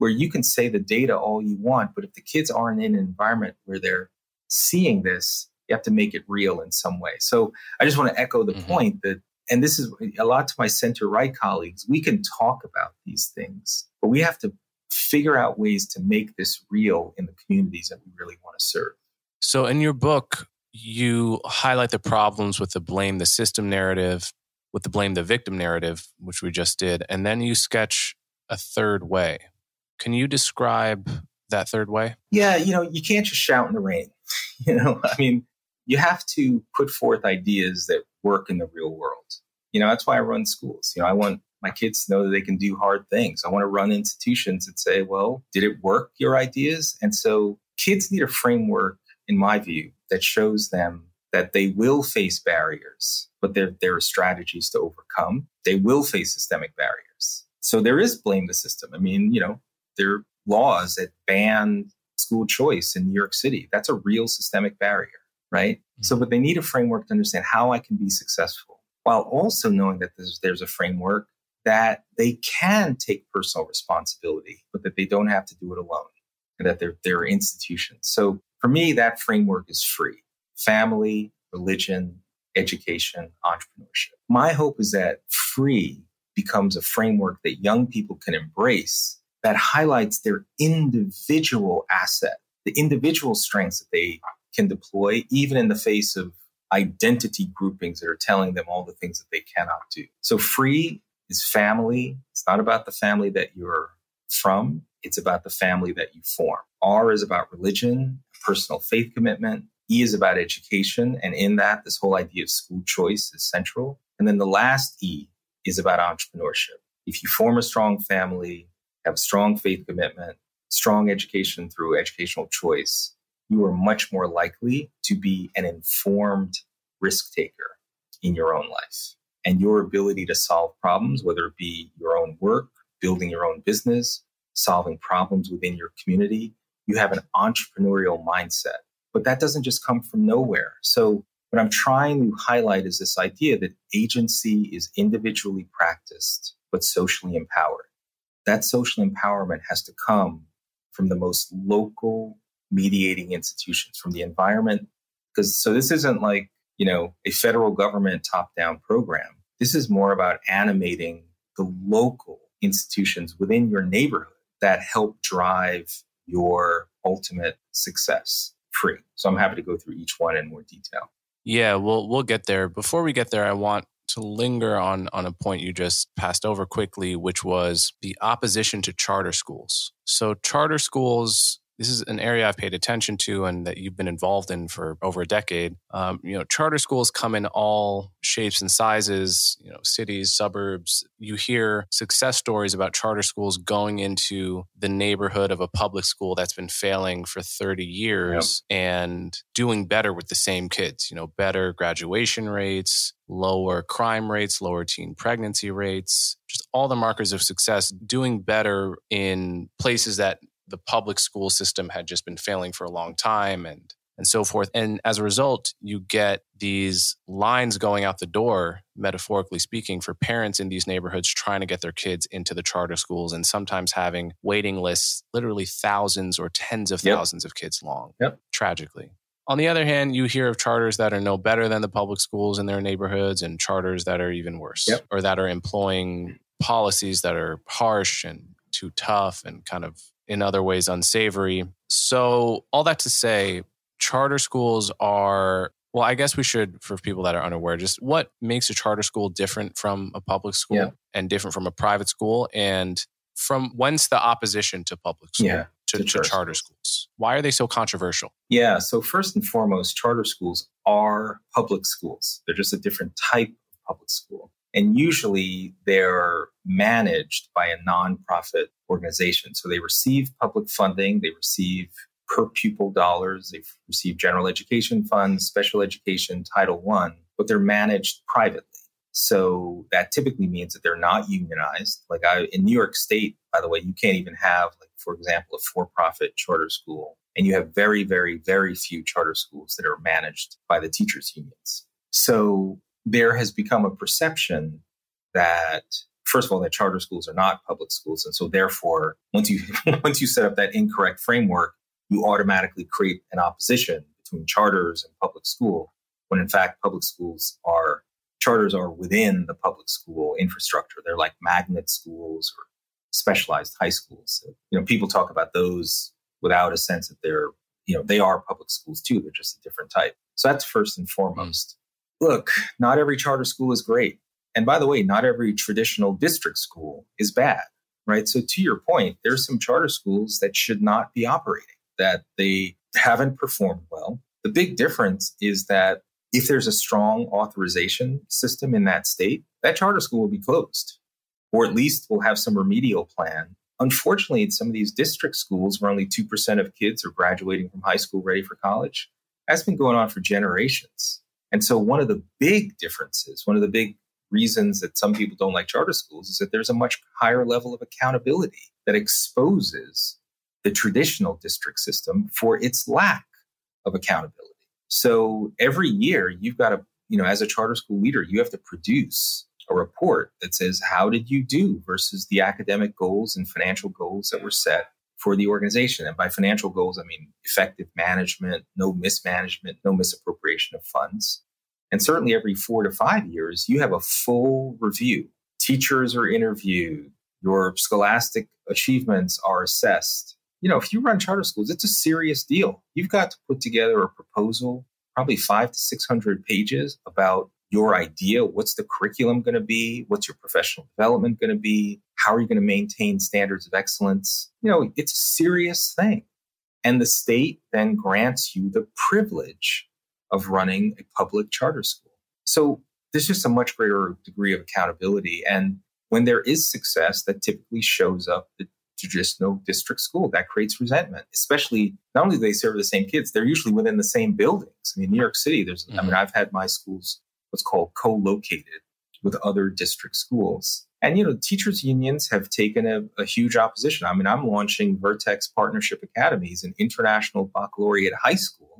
Speaker 2: where you can say the data all you want, but if the kids aren't in an environment where they're seeing this, you have to make it real in some way. So I just want to echo the mm-hmm. point that, and this is a lot to my center right colleagues, we can talk about these things, but we have to figure out ways to make this real in the communities that we really want to serve.
Speaker 1: So in your book, you highlight the problems with the blame the system narrative with the blame the victim narrative, which we just did, and then you sketch a third way. Can you describe that third way?
Speaker 2: Yeah, you know, you can't just shout in the rain. *laughs* you know, I mean, you have to put forth ideas that work in the real world. You know, that's why I run schools. You know, I want my kids know that they can do hard things. I want to run institutions that say, well, did it work, your ideas? And so kids need a framework, in my view, that shows them that they will face barriers, but there, there are strategies to overcome. They will face systemic barriers. So there is blame the system. I mean, you know, there are laws that ban school choice in New York City. That's a real systemic barrier, right? Mm-hmm. So, but they need a framework to understand how I can be successful while also knowing that there's, there's a framework that they can take personal responsibility, but that they don't have to do it alone and that they're, they're institutions. So for me, that framework is free family, religion, education, entrepreneurship. My hope is that free becomes a framework that young people can embrace that highlights their individual asset, the individual strengths that they can deploy, even in the face of identity groupings that are telling them all the things that they cannot do. So free is family. It's not about the family that you're from. It's about the family that you form. R is about religion, personal faith commitment. E is about education. And in that, this whole idea of school choice is central. And then the last E is about entrepreneurship. If you form a strong family, have strong faith commitment, strong education through educational choice, you are much more likely to be an informed risk taker in your own life. And your ability to solve problems, whether it be your own work, building your own business, solving problems within your community, you have an entrepreneurial mindset. But that doesn't just come from nowhere. So what I'm trying to highlight is this idea that agency is individually practiced, but socially empowered. That social empowerment has to come from the most local mediating institutions, from the environment. Because so this isn't like, you know, a federal government top down program. This is more about animating the local institutions within your neighborhood that help drive your ultimate success free. So I'm happy to go through each one in more detail.
Speaker 1: Yeah, we'll we'll get there. Before we get there, I want to linger on on a point you just passed over quickly, which was the opposition to charter schools. So charter schools this is an area I've paid attention to and that you've been involved in for over a decade. Um, you know, charter schools come in all shapes and sizes, you know, cities, suburbs. You hear success stories about charter schools going into the neighborhood of a public school that's been failing for 30 years yep. and doing better with the same kids, you know, better graduation rates, lower crime rates, lower teen pregnancy rates, just all the markers of success, doing better in places that the public school system had just been failing for a long time and and so forth. And as a result, you get these lines going out the door, metaphorically speaking, for parents in these neighborhoods trying to get their kids into the charter schools and sometimes having waiting lists, literally thousands or tens of thousands of kids long,
Speaker 2: yep.
Speaker 1: tragically. On the other hand, you hear of charters that are no better than the public schools in their neighborhoods and charters that are even worse
Speaker 2: yep.
Speaker 1: or that are employing policies that are harsh and too tough and kind of in other ways unsavory. So, all that to say, charter schools are well, I guess we should, for people that are unaware, just what makes a charter school different from a public school
Speaker 2: yeah.
Speaker 1: and different from a private school, and from whence the opposition to public school
Speaker 2: yeah,
Speaker 1: to, to, to charter schools. schools. Why are they so controversial?
Speaker 2: Yeah, so first and foremost, charter schools are public schools. They're just a different type of public school. And usually they're managed by a nonprofit organization. So they receive public funding, they receive per pupil dollars, they receive general education funds, special education, Title One, but they're managed privately. So that typically means that they're not unionized. Like I, in New York State, by the way, you can't even have, like, for example, a for profit charter school. And you have very, very, very few charter schools that are managed by the teachers' unions. So there has become a perception that first of all that charter schools are not public schools. And so therefore once you *laughs* once you set up that incorrect framework you automatically create an opposition between charters and public school when in fact public schools are charters are within the public school infrastructure. They're like magnet schools or specialized high schools. So, you know people talk about those without a sense that they're you know they are public schools too. They're just a different type. So that's first and foremost look, not every charter school is great. And by the way, not every traditional district school is bad, right? So to your point, there's some charter schools that should not be operating, that they haven't performed well. The big difference is that if there's a strong authorization system in that state, that charter school will be closed, or at least will have some remedial plan. Unfortunately, in some of these district schools where only 2% of kids are graduating from high school ready for college, that's been going on for generations. And so, one of the big differences, one of the big reasons that some people don't like charter schools is that there's a much higher level of accountability that exposes the traditional district system for its lack of accountability. So, every year, you've got to, you know, as a charter school leader, you have to produce a report that says, how did you do versus the academic goals and financial goals that were set for the organization. And by financial goals, I mean effective management, no mismanagement, no misappropriation of funds. And certainly every four to five years, you have a full review. Teachers are interviewed, your scholastic achievements are assessed. You know, if you run charter schools, it's a serious deal. You've got to put together a proposal, probably five to 600 pages about your idea. What's the curriculum going to be? What's your professional development going to be? How are you going to maintain standards of excellence? You know, it's a serious thing. And the state then grants you the privilege of running a public charter school. So there's just a much greater degree of accountability. And when there is success, that typically shows up the traditional district school. That creates resentment, especially not only do they serve the same kids, they're usually within the same buildings. I mean, New York City, there's, mm-hmm. I mean, mm-hmm. I've had my schools what's called co-located with other district schools. And, you know, teachers unions have taken a, a, huge opposition. I mean, I'm launching Vertex Partnership Academies, an international baccalaureate high school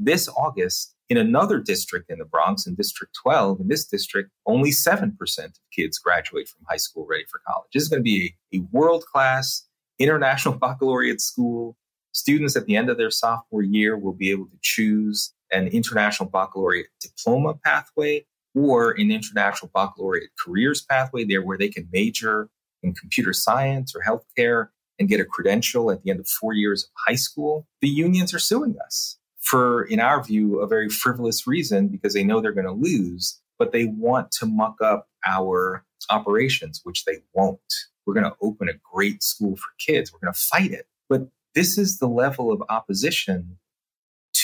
Speaker 2: this August in another district in the Bronx, in District 12. In this district, only 7% of kids graduate from high school ready for college. This is going to be a, a world class international *laughs* baccalaureate school. Students at the end of their sophomore year will be able to choose an international baccalaureate diploma pathway or an international baccalaureate careers pathway there where they can major in computer science or healthcare and get a credential at the end of four years of high school. The unions are suing us for, in our view, a very frivolous reason because they know they're going to lose, but they want to muck up our operations, which they won't. We're going to open a great school for kids. We're going to fight it. But this is the level of opposition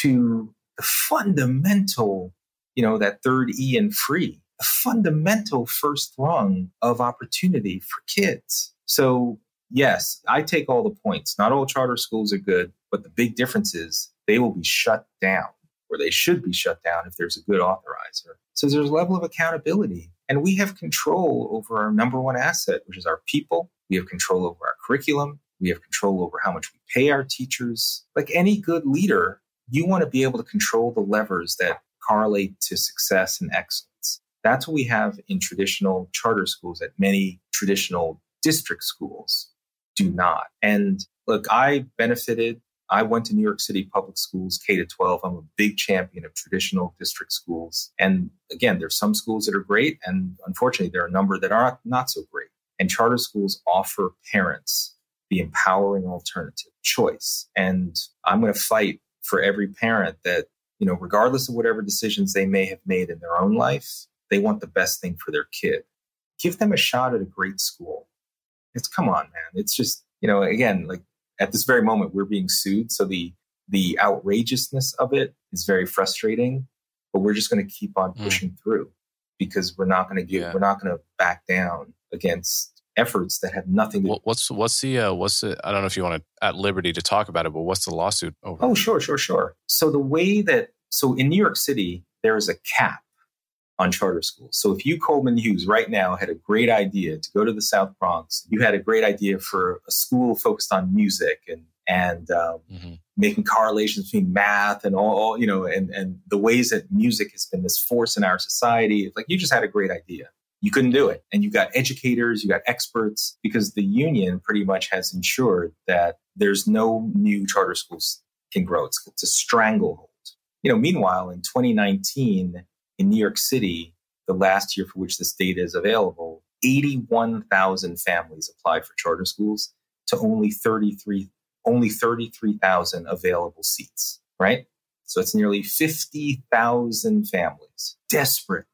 Speaker 2: to the fundamental you know, that third E in free, a fundamental first rung of opportunity for kids. So yes, I take all the points. Not all charter schools are good, but the big difference is they will be shut down or they should be shut down if there's a good authorizer. So there's a level of accountability and we have control over our number one asset, which is our people. We have control over our curriculum. We have control over how much we pay our teachers. Like any good leader, you want to be able to control the levers that correlate to success and excellence. That's what we have in traditional charter schools that many traditional district schools do not. And look, I benefited. I went to New York City public schools, K to 12. I'm a big champion of traditional district schools. And again, there's some schools that are great. And unfortunately, there are a number that are not so great. And charter schools offer parents the empowering alternative choice. And I'm going to fight for every parent that you know, regardless of whatever decisions they may have made in their own life, they want the best thing for their kid. Give them a shot at a great school. It's come on, man. It's just, you know, again, like at this very moment, we're being sued. So the, the outrageousness of it is very frustrating, but we're just going to keep on hmm. pushing mm. through because we're not going to give, yeah. we're not going to back down against efforts that have nothing to
Speaker 1: what's what's the uh, what's the i don't know if you want to at liberty to talk about it but what's the lawsuit over
Speaker 2: oh sure sure sure. So the way that so in new york city there is a cap on charter schools. So if you coleman hughes right now had a great idea to go to the south bronx you had a great idea for a school focused on music and and um, mm-hmm. making correlations between math and all, all, you know and and the ways that music has been this force in our society like you just had a great idea you couldn't do it. And you got educators, you got experts, because the union pretty much has ensured that there's no new charter schools can grow. It's, it's a stranglehold. You know, meanwhile, in 2019, in New York City, the last year for which this data is available, 81,000 families applied for charter schools to only 33, only 33,000 available seats, right? So it's nearly 50,000 families desperate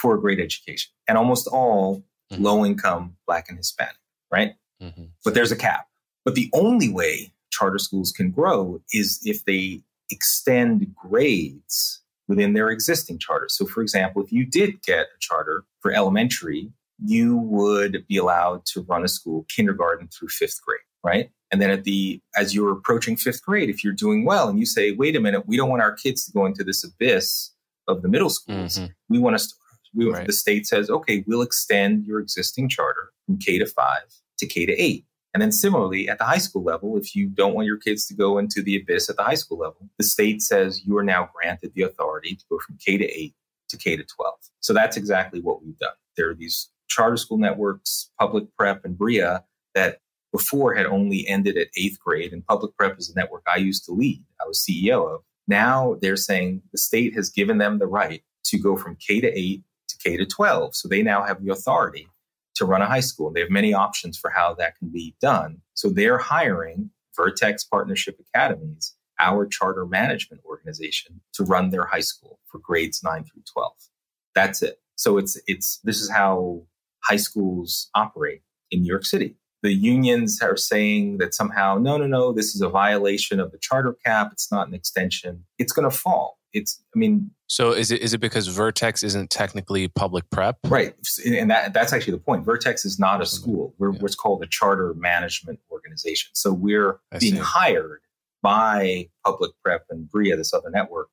Speaker 2: for a great education and almost all mm-hmm. low income black and hispanic right mm-hmm. but there's a cap but the only way charter schools can grow is if they extend grades within their existing charter so for example if you did get a charter for elementary you would be allowed to run a school kindergarten through fifth grade right and then at the as you're approaching fifth grade if you're doing well and you say wait a minute we don't want our kids to go into this abyss of the middle schools mm-hmm. we want to we, right. The state says, okay, we'll extend your existing charter from K to five to K to eight. And then similarly, at the high school level, if you don't want your kids to go into the abyss at the high school level, the state says you are now granted the authority to go from K to eight to K to 12. So that's exactly what we've done. There are these charter school networks, Public Prep and Brilla that before had only ended at eighth grade. And Public Prep is a network I used to lead, I was CEO of. Now they're saying the state has given them the right to go from K to eight K to 12. So they now have the authority to run a high school. They have many options for how that can be done. So they're hiring Vertex Partnership Academies, our charter management organization, to run their high school for grades 9 through 12. That's it. So it's it's this is how high schools operate in New York City. the unions are saying that somehow, no, no, no, this is a violation of the charter cap. It's not an extension. It's going to fall. It's, I mean,
Speaker 1: so is it is it because Vertex isn't technically public prep?
Speaker 2: Right, and that that's actually the point. Vertex is not a school. We're yeah. what's called a charter management organization. So we're I being see. hired by public prep and brilla this other network,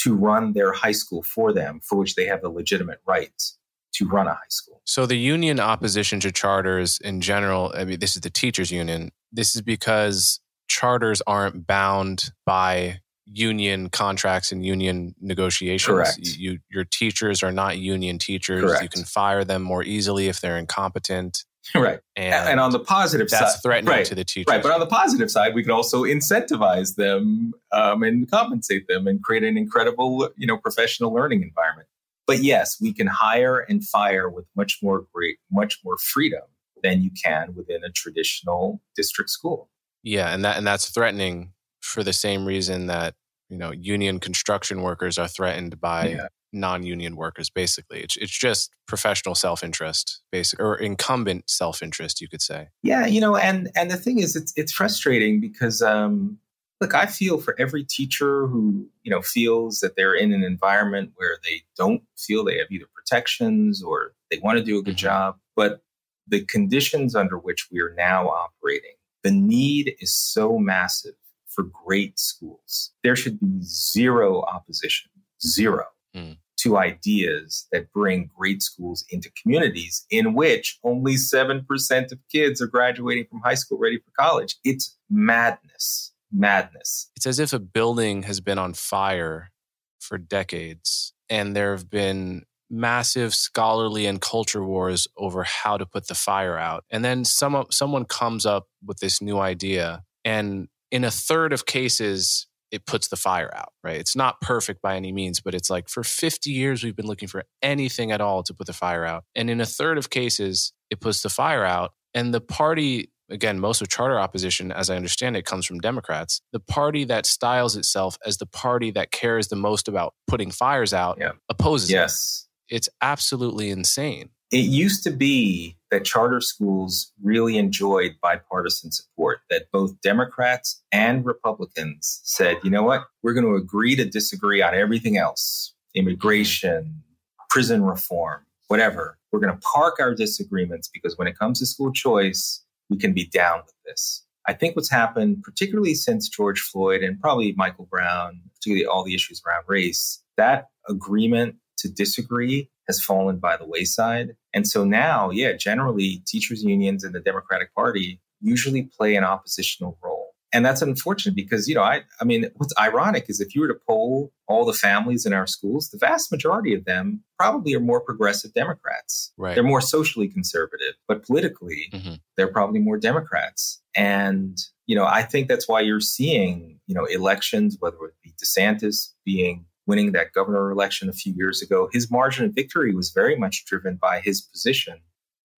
Speaker 2: to run their high school for them, for which they have the legitimate rights to run a high school.
Speaker 1: So the union opposition to charters in general, I mean, this is the teachers union. This is because charters aren't bound by union contracts and union negotiations.
Speaker 2: Correct.
Speaker 1: You, your teachers are not union teachers.
Speaker 2: Correct.
Speaker 1: You can fire them more easily if they're incompetent. *laughs*
Speaker 2: Right. And, and on the positive
Speaker 1: that's
Speaker 2: side,
Speaker 1: threatening
Speaker 2: right,
Speaker 1: to the teachers.
Speaker 2: Right. But on the positive side, we can also incentivize them um, and compensate them and create an incredible, you know, professional learning environment. But yes, we can hire and fire with much more great, much more freedom than you can within a traditional district school.
Speaker 1: Yeah, and that and that's threatening for the same reason that you know union construction workers are threatened by yeah. non-union workers. Basically, it's it's just professional self-interest, basic or incumbent self-interest, you could say.
Speaker 2: Yeah, you know, and and the thing is, it's it's frustrating because um, look, I feel for every teacher who you know feels that they're in an environment where they don't feel they have either protections or they want to do a good mm-hmm. job, but the conditions under which we are now operating, the need is so massive for great schools. There should be zero opposition, zero, mm. to ideas that bring great schools into communities in which only 7% of kids are graduating from high school ready for college. It's madness, madness.
Speaker 1: It's as if a building has been on fire for decades and there have been massive scholarly and culture wars over how to put the fire out. And then some, someone comes up with this new idea and in a third of cases, it puts the fire out, right? It's not perfect by any means, but it's like for 50 years, we've been looking for anything at all to put the fire out. And in a third of cases, it puts the fire out. And the party, again, most of charter opposition, as I understand it, comes from Democrats. The party that styles itself as the party that cares the most about putting fires out yeah. opposes
Speaker 2: yes.
Speaker 1: it. It's absolutely insane.
Speaker 2: It used to be that charter schools really enjoyed bipartisan support, that both Democrats and Republicans said, you know what, we're going to agree to disagree on everything else immigration, prison reform, whatever. We're going to park our disagreements because when it comes to school choice, we can be down with this. I think what's happened, particularly since George Floyd and probably Michael Brown, particularly all the issues around race, that agreement to disagree has fallen by the wayside. And so now, yeah, generally teachers unions and the Democratic Party usually play an oppositional role. And that's unfortunate because, you know, I, I mean, what's ironic is if you were to poll all the families in our schools, the vast majority of them probably are more progressive Democrats.
Speaker 1: Right.
Speaker 2: They're more socially conservative, but politically, mm-hmm. they're probably more Democrats. And, you know, I think that's why you're seeing, you know, elections, whether it be DeSantis being winning that governor election a few years ago, his margin of victory was very much driven by his position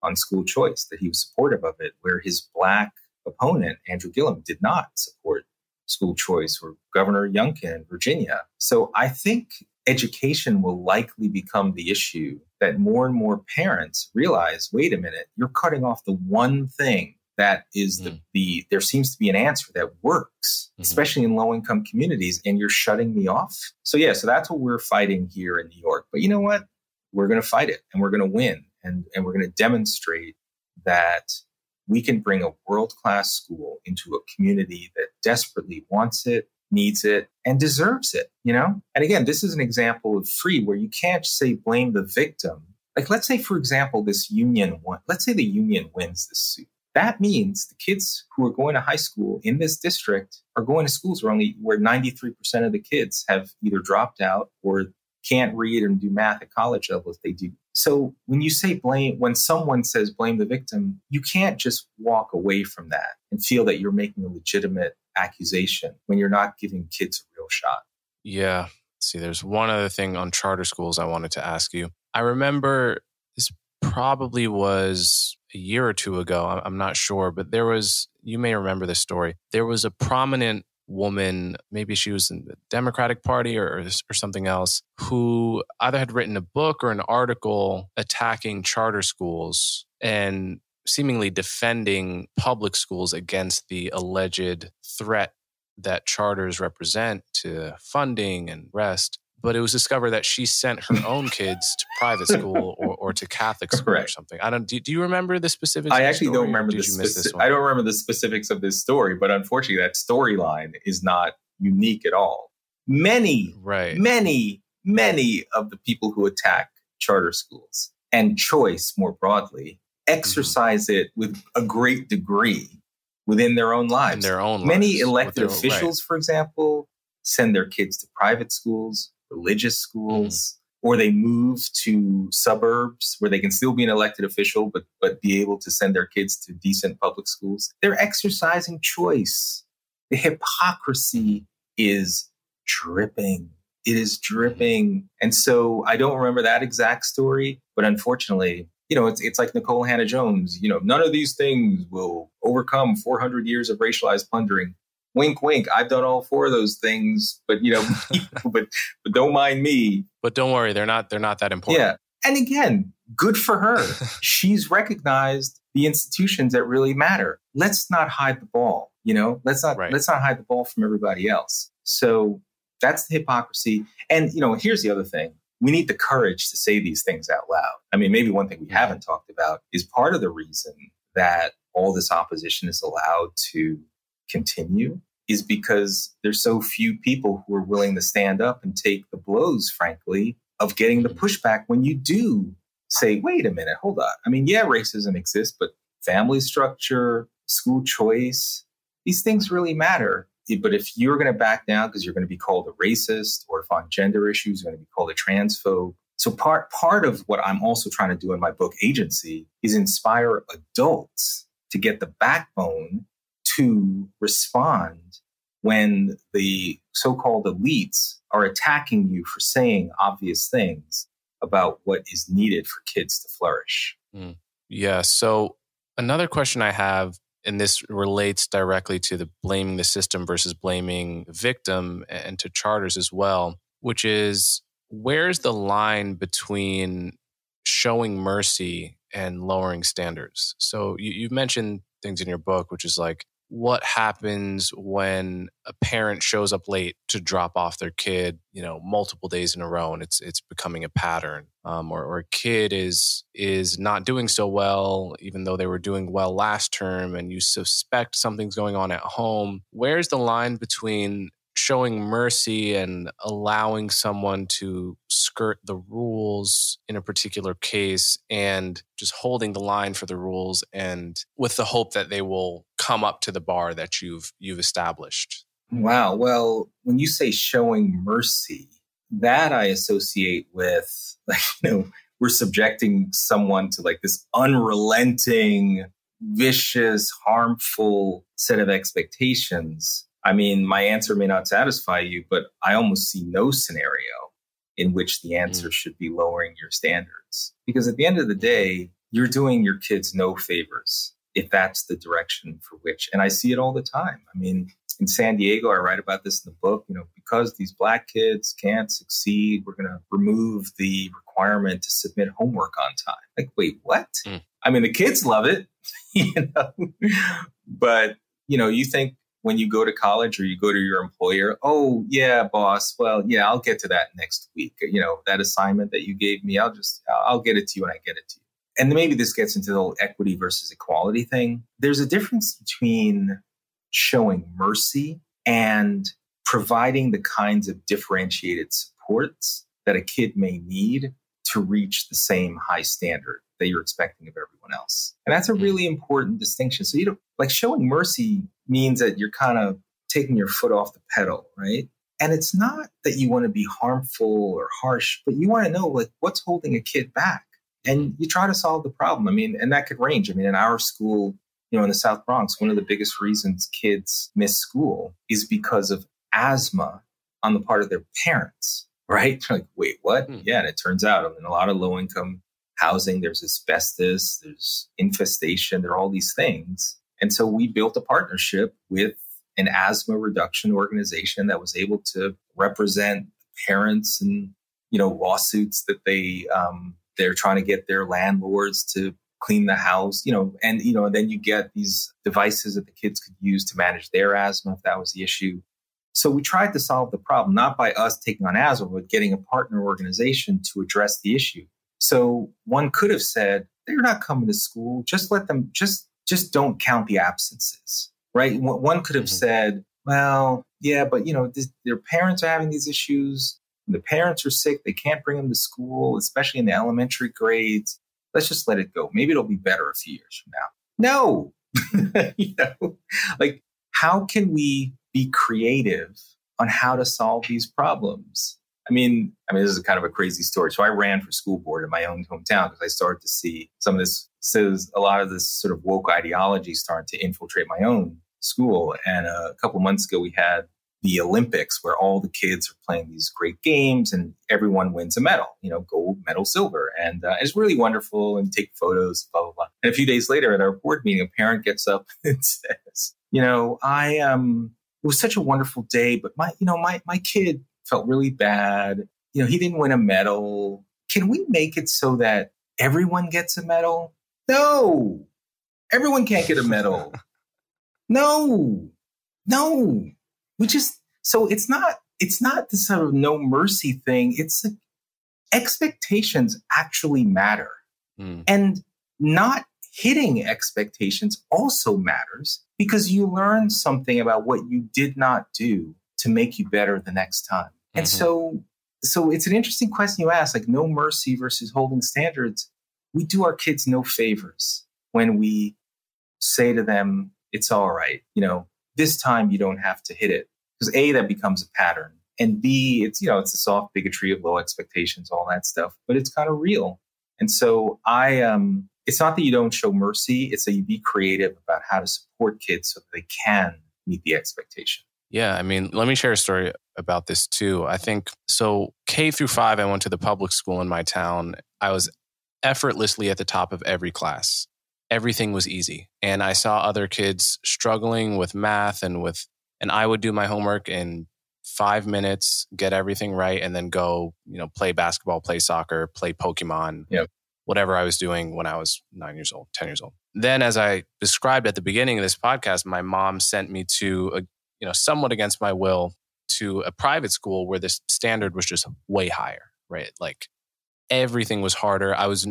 Speaker 2: on school choice, that he was supportive of it, where his black opponent, Andrew Gillum, did not support school choice, or Governor Youngkin in Virginia. So I think education will likely become the issue that more and more parents realize wait a minute, you're cutting off the one thing that is the, mm. the there seems to be an answer that works mm-hmm. especially in low income communities and you're shutting me off. So yeah so that's what we're fighting here in new york. But you know what? We're going to fight it and we're going to win and and we're going to demonstrate that we can bring a world class school into a community that desperately wants it needs it and deserves it you know? And again this is an example of free where you can't say blame the victim. Like let's say for example this union won let's say the union wins this suit that means the kids who are going to high school in this district are going to schools where only where 93% of the kids have either dropped out or can't read and do math at college level if they do. So when you say blame, when someone says blame the victim, you can't just walk away from that and feel that you're making a legitimate accusation when you're not giving kids a real shot.
Speaker 1: Yeah. See, there's one other thing on charter schools I wanted to ask you. I remember this probably was a year or two ago. I'm not sure, but there was, you may remember this story. There was a prominent woman, maybe she was in the Democratic Party or, or something else, who either had written a book or an article attacking charter schools and seemingly defending public schools against the alleged threat that charters represent to funding and rest. But it was discovered that she sent her own kids to private *laughs* school or, to Catholic school or something. I don't. Do, do, you remember the specifics?
Speaker 2: I actually don't remember the speci- I don't remember the specifics of this story, but unfortunately, that storyline is not unique at all. Many, right. many, many of the people who attack charter schools and choice more broadly exercise mm-hmm. it with a great degree within their own lives. In
Speaker 1: their own
Speaker 2: Many
Speaker 1: lives,
Speaker 2: elected officials, right. for example, send their kids to private schools, religious schools, mm or they move to suburbs where they can still be an elected official, but, but be able to send their kids to decent public schools. They're exercising choice. The hypocrisy is dripping. It is dripping. And so I don't remember that exact story, but unfortunately, you know, it's, it's like Nikole Hannah-Jones, you know, none of these things will overcome 400 years of racialized plundering. Wink, wink. I've done all four of those things, but you know, *laughs* *laughs* but but don't mind me.
Speaker 1: But don't worry, they're not they're not that important.
Speaker 2: Yeah, and again, good for her. *laughs* She's recognized the institutions that really matter. Let's not hide the ball. You know, let's not right. let's not hide the ball from everybody else. So that's the hypocrisy. And you know, here's the other thing we need the courage to say these things out loud. I mean, maybe one thing we haven't talked about is part of the reason that all this opposition is allowed to continue is because there's so few people who are willing to stand up and take the blows, frankly, of getting the pushback when you do say, wait a minute, hold on. I mean, yeah, racism exists, but family structure, school choice, these things really matter but if you're going to back down because you're going to be called a racist, or if on gender issues, you're going to be called a transphobe. So part part of what I'm also trying to do in my book Agency is inspire adults to get the backbone to respond when the so-called elites are attacking you for saying obvious things about what is needed for kids to flourish.
Speaker 1: Mm. Yeah. So another question I have and this relates directly to the blaming the system versus blaming victim and to charters as well, which is where's the line between showing mercy and lowering standards? So you, you mentioned things in your book, which is like what happens when a parent shows up late to drop off their kid, you know, multiple days in a row, and it's it's becoming a pattern. Um, or, or a kid is is not doing so well, even though they were doing well last term, and you suspect something's going on at home. Where's the line between showing mercy and allowing someone to skirt the rules in a particular case and just holding the line for the rules and with the hope that they will come up to the bar that you've you've established.
Speaker 2: Wow. Well when you say showing mercy that i associate with *laughs* like you know we're subjecting someone to like this unrelenting vicious harmful set of expectations I mean, my answer may not satisfy you, but I almost see no scenario in which the answer mm. should be lowering your standards. Because at the end of the day, you're doing your kids no favors if that's the direction for which, and I see it all the time. I mean, in San Diego, I write about this in the book, you know, because these black kids can't succeed, we're going to remove the requirement to submit homework on time. Like, wait, what? Mm. I mean, the kids love it, *laughs* you know, but, you know, you think when you go to college or you go to your employer, oh, yeah, boss, well, yeah, I'll get to that next week. You know, that assignment that you gave me, I'll just, I'll get it to you when I get it to you. And maybe this gets into the whole equity versus equality thing. There's a difference between showing mercy and providing the kinds of differentiated supports that a kid may need to reach the same high standard that you're expecting of everyone else. And that's a hmm. really important distinction. So you don't like showing mercy means that you're kind of taking your foot off the pedal, right? And it's not that you want to be harmful or harsh, but you want to know like what's holding a kid back. And you try to solve the problem. I mean, and that could range. I mean, in our school, you know, in the South Bronx, one of the biggest reasons kids miss school is because of asthma on the part of their parents, right? *laughs* like, wait, what? Hmm. Yeah. And it turns out I mean, a lot of low income housing, there's asbestos, there's infestation, there are all these things. And so we built a partnership with an asthma reduction organization that was able to represent parents and you know lawsuits that they um, they're trying to get their landlords to clean the house, you know, and, you know, and then you get these devices that the kids could use to manage their asthma if that was the issue. So we tried to solve the problem, not by us taking on asthma, but getting a partner organization to address the issue. So one could have said, they're not coming to school. Just let them, just, just don't count the absences, right? One could have mm-hmm. said, well, yeah, but you know, this, their parents are having these issues. the parents are sick. They can't bring them to school, especially in the elementary grades. Let's just let it go. Maybe it'll be better a few years from now. No, *laughs* you know, like how can we be creative on how to solve these problems? I mean, I mean, this is kind of a crazy story. So I ran for school board in my own hometown because I started to see some of this. Says a lot of this sort of woke ideology starting to infiltrate my own school. And a couple months ago, we had the Olympics where all the kids are playing these great games and everyone wins a medal, you know, gold, medal, silver. And uh, it's really wonderful and take photos, blah, blah, blah. And a few days later at our board meeting, a parent gets up *laughs* and says, you know, I, um, it was such a wonderful day, but my, you know, my, my kid felt really bad. You know, he didn't win a medal. Can we make it so that everyone gets a medal? No, everyone can't get a medal. *laughs* No, no. We just so it's not it's not the sort of no mercy thing. It's a, expectations actually matter, mm. and not hitting expectations also matters because you learn something about what you did not do to make you better the next time. And mm-hmm. so so it's an interesting question you ask like no mercy versus holding standards. We do our kids no favors when we say to them it's all right. You know, this time you don't have to hit it because A, that becomes a pattern. And B, it's, you know, it's a soft bigotry of low expectations, all that stuff, but it's kind of real. And so I, um, it's not that you don't show mercy. It's that you be creative about how to support kids so that they can meet the expectation.
Speaker 1: Yeah. I mean, let me share a story about this too. I think so K through five, I went to the public school in my town. I was effortlessly at the top of every class everything was easy. And I saw other kids struggling with math and with, and I would do my homework in five minutes, get everything right, and then go, you know, play basketball, play soccer, play Pokemon,
Speaker 2: yep.
Speaker 1: whatever I was doing when I was nine years old, 10 years old. Then, as I described at the beginning of this podcast, my mom sent me to a, you know, somewhat against my will to a private school where this standard was just way higher, right? Like everything was harder. I was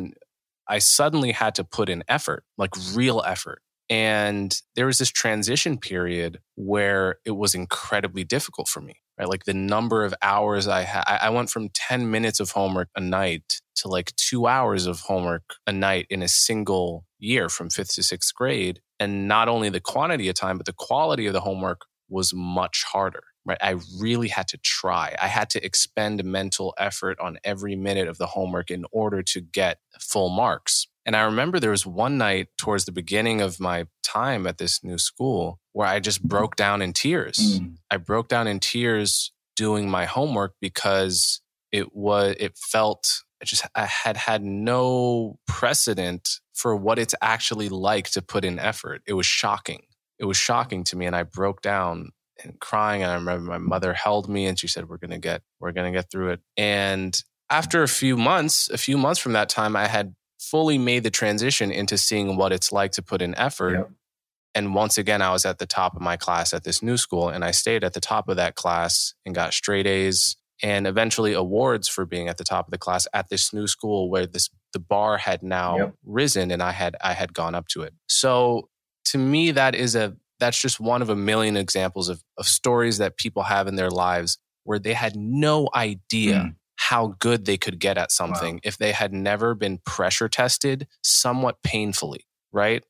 Speaker 1: I suddenly had to put in effort, like real effort. And there was this transition period where it was incredibly difficult for me, right? Like the number of hours I had, I went from 10 minutes of homework a night to like two hours of homework a night in a single year from fifth to sixth grade. And not only the quantity of time, but the quality of the homework was much harder right? I really had to try. I had to expend mental effort on every minute of the homework in order to get full marks. And I remember there was one night towards the beginning of my time at this new school where I just broke down in tears. Mm. I broke down in tears doing my homework because it was, it felt, I just, I had had no precedent for what it's actually like to put in effort. It was shocking. It was shocking to me. And I broke down and crying. And I remember my mother held me and she said, We're gonna get, we're gonna get through it. And after a few months, a few months from that time, I had fully made the transition into seeing what it's like to put in effort. Yep. And once again, I was at the top of my class at this new school, and I stayed at the top of that class and got straight A's and eventually awards for being at the top of the class at this new school where this the bar had now yep. risen and I had I had gone up to it. So to me, that is a that's just one of a million examples of, of stories that people have in their lives where they had no idea mm. how good they could get at something wow. if they had never been pressure tested somewhat painfully, right?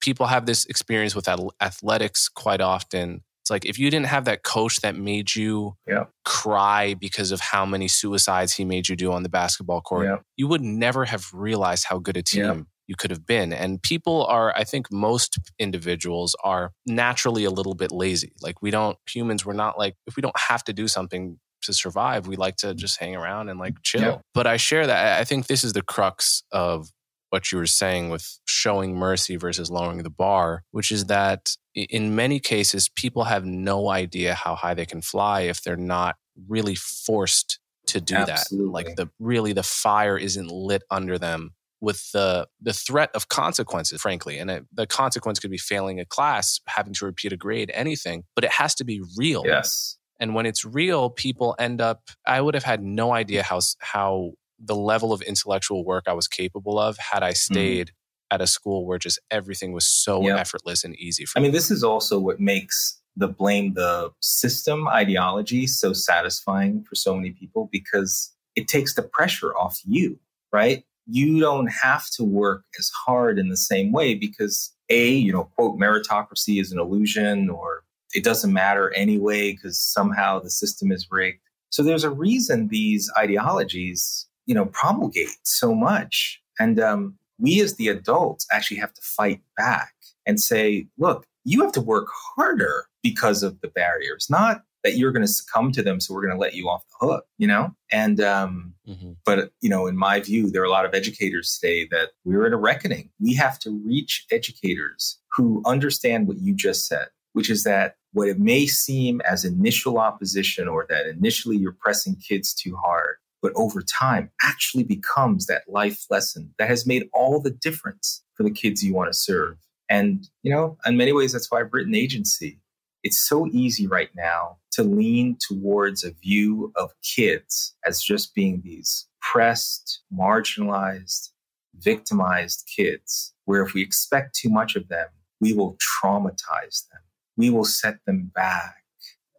Speaker 1: People have this experience with athletics quite often. It's like if you didn't have that coach that made you
Speaker 2: yeah.
Speaker 1: cry because of how many suicides he made you do on the basketball court, yeah. you would never have realized how good a team yeah you could have been. And people are, I think most individuals are naturally a little bit lazy. Like we don't, humans, we're not like, if we don't have to do something to survive, we like to just hang around and like chill. Yeah. But I share that. I think this is the crux of what you were saying with showing mercy versus lowering the bar, which is that in many cases, people have no idea how high they can fly if they're not really forced to do Absolutely. that. Like the really the fire isn't lit under them with the the threat of consequences frankly and it, the consequence could be failing a class having to repeat a grade anything but it has to be real
Speaker 2: yes
Speaker 1: and when it's real people end up i would have had no idea how how the level of intellectual work i was capable of had i mm-hmm. stayed mm. at a school where just everything was so yep. effortless and easy for
Speaker 2: i mean this is also what makes the blame the system ideology so satisfying for so many people because it takes the pressure off you right you don't have to work as hard in the same way because a you know quote meritocracy is an illusion or it doesn't matter anyway because somehow the system is rigged. So there's a reason these ideologies you know promulgate so much. And um, we as the adults actually have to fight back and say look you have to work harder because of the barriers not that you're going to succumb to them so we're going to let you off the hook you know? And um mm-hmm. but you know in my view there are a lot of educators today that we're in a reckoning. We have to reach educators who understand what you just said which is that what it may seem as initial opposition or that initially you're pressing kids too hard but over time actually becomes that life lesson that has made all the difference for the kids you want to serve. And you know in many ways that's why i've written agency. It's so easy right now to lean towards a view of kids as just being these pressed, marginalized, victimized kids, where if we expect too much of them, we will traumatize them. We will set them back.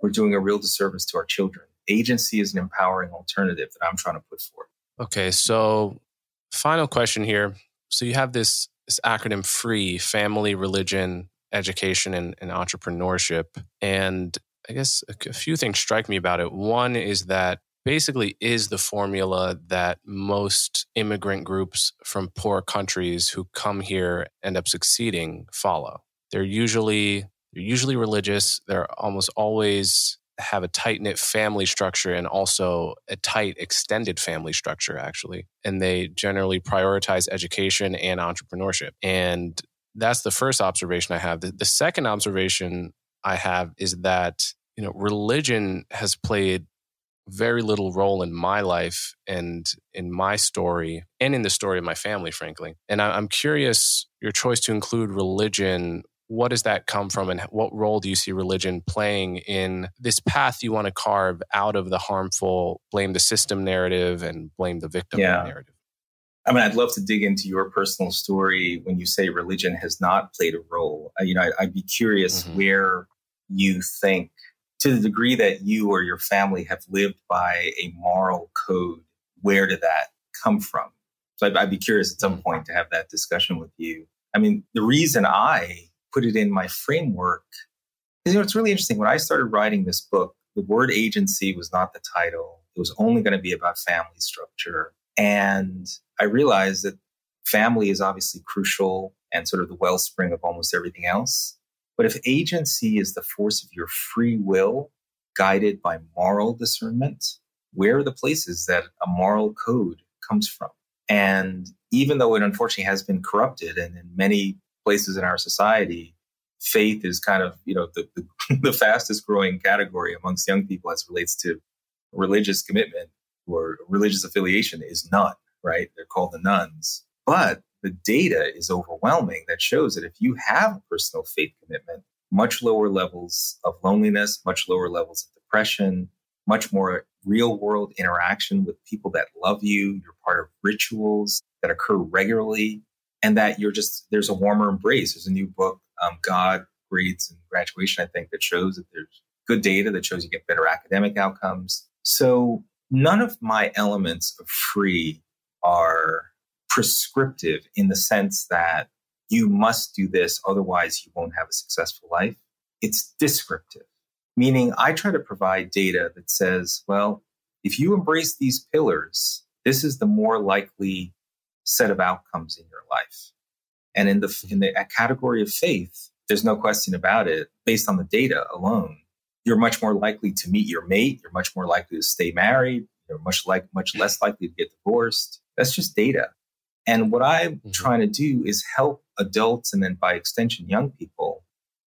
Speaker 2: We're doing a real disservice to our children. Agency is an empowering alternative that I'm trying to put forth.
Speaker 1: Okay, so final question here. So you have this this acronym FREE, family, religion, education and, and entrepreneurship. And I guess a, a few things strike me about it. One is that basically is the formula that most immigrant groups from poor countries who come here end up succeeding follow. They're usually they're usually religious. They're almost always have a tight knit family structure and also a tight extended family structure actually and they generally prioritize education and entrepreneurship and that's the first observation I have. The, the second observation I have is that you know religion has played very little role in my life and in my story and in the story of my family, frankly. And I, I'm curious your choice to include religion. What does that come from, and what role do you see religion playing in this path you want to carve out of the harmful blame the system narrative and blame the victim yeah. narrative?
Speaker 2: I mean, I'd love to dig into your personal story when you say religion has not played a role. You know, I, would be curious mm-hmm. where you think, to the degree that you or your family have lived by a moral code, where did that come from? So I'd, I'd be curious at some mm-hmm. point to have that discussion with you. I mean, the reason I put it in my framework is, you know, it's really interesting. When I started writing this book, the word agency was not the title. It was only going to be about family structure. And I realized that family is obviously crucial and sort of the wellspring of almost everything else. But if agency is the force of your free will, guided by moral discernment, where are the places that a moral code comes from? And even though it unfortunately has been corrupted, and in many places in our society, faith is kind of you know the, the, *laughs* the fastest growing category amongst young people as relates to religious commitment or religious affiliation is none right? They're called the nones. But the data is overwhelming that shows that if you have a personal faith commitment, much lower levels of loneliness, much lower levels of depression, much more real world interaction with people that love you. You're part of rituals that occur regularly, and that you're just, there's a warmer embrace. There's a new book, um, God, Grades, and Graduation, I think, that shows that there's good data that shows you get better academic outcomes. So none of my elements of free are prescriptive in the sense that you must do this, otherwise, you won't have a successful life. It's descriptive, meaning I try to provide data that says, well, if you embrace these pillars, this is the more likely set of outcomes in your life. And in the, in the category of faith, there's no question about it. Based on the data alone, you're much more likely to meet your mate. You're much more likely to stay married. You're much like much less likely to get divorced. That's just data. And what I'm mm-hmm. trying to do is help adults and then by extension, young people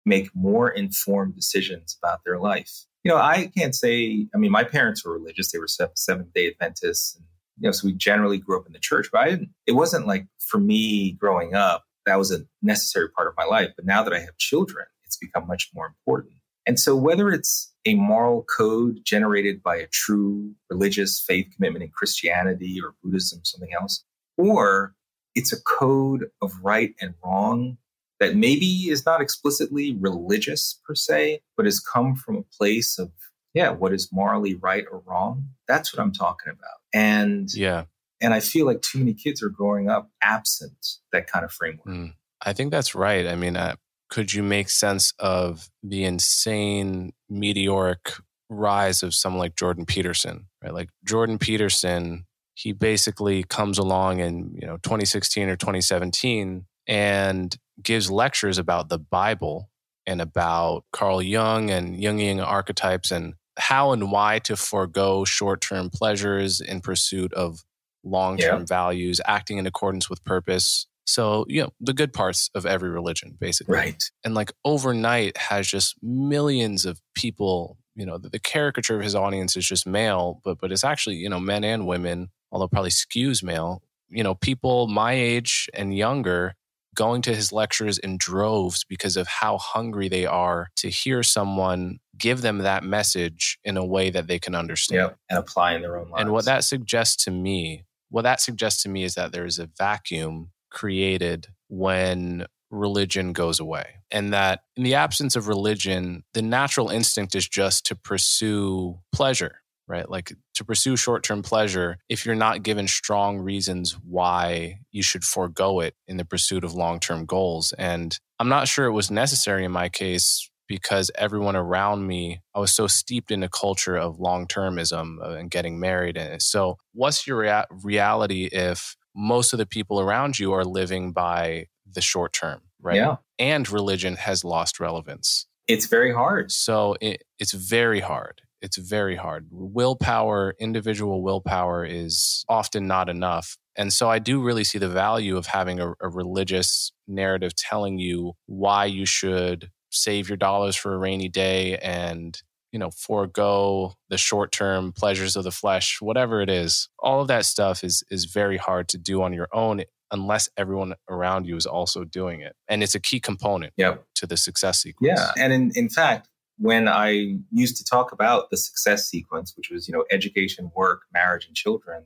Speaker 2: make more informed decisions about their life. You know, I can't say, I mean, my parents were religious. They were Seventh day Adventists. And you know, so we generally grew up in the church, but I didn't, it wasn't like for me growing up, that was a necessary part of my life. But now that I have children, it's become much more important. And so whether it's a moral code generated by a true religious faith commitment in Christianity or Buddhism, something else, or it's a code of right and wrong that maybe is not explicitly religious per se, but has come from a place of, yeah, what is morally right or wrong. That's what I'm talking about. And
Speaker 1: yeah.
Speaker 2: And I feel like too many kids are growing up absent that kind of framework. Mm,
Speaker 1: I think that's right. I mean, uh, could you make sense of the insane meteoric rise of someone like Jordan Peterson, right? Like Jordan Peterson, he basically comes along in, you know, 2016 or 2017 and gives lectures about the Bible and about Carl Jung and Jungian archetypes and how and why to forego short-term pleasures in pursuit of long-term yeah. values, acting in accordance with purpose, so, you know, the good parts of every religion, basically.
Speaker 2: Right.
Speaker 1: And like overnight has just millions of people, you know, the, the caricature of his audience is just male, but but it's actually, you know, men and women, although probably skews male. You know, people my age and younger going to his lectures in droves because of how hungry they are to hear someone give them that message in a way that they can understand.
Speaker 2: Yep. And apply in their own lives.
Speaker 1: And what that suggests to me, what that suggests to me is that there is a vacuum created when religion goes away. And that in the absence of religion, the natural instinct is just to pursue pleasure, right? Like to pursue short term pleasure if you're not given strong reasons why you should forego it in the pursuit of long term goals. And I'm not sure it was necessary in my case because everyone around me, I was so steeped in a culture of long termism uh, and getting married. And so, what's your rea- reality if most of the people around you are living by the short term, right?
Speaker 2: Yeah.
Speaker 1: And religion has lost relevance.
Speaker 2: It's very hard.
Speaker 1: So it, it's very hard. It's very hard. Willpower, individual willpower is often not enough. And so I do really see the value of having a, a religious narrative telling you why you should save your dollars for a rainy day and you know, forego the short term pleasures of the flesh, whatever it is. All of that stuff is is very hard to do on your own unless everyone around you is also doing it. And it's a key component
Speaker 2: yep.
Speaker 1: to the success sequence.
Speaker 2: Yeah. And in, in fact, when I used to talk about the success sequence, which was, you know, education, work, marriage, and children,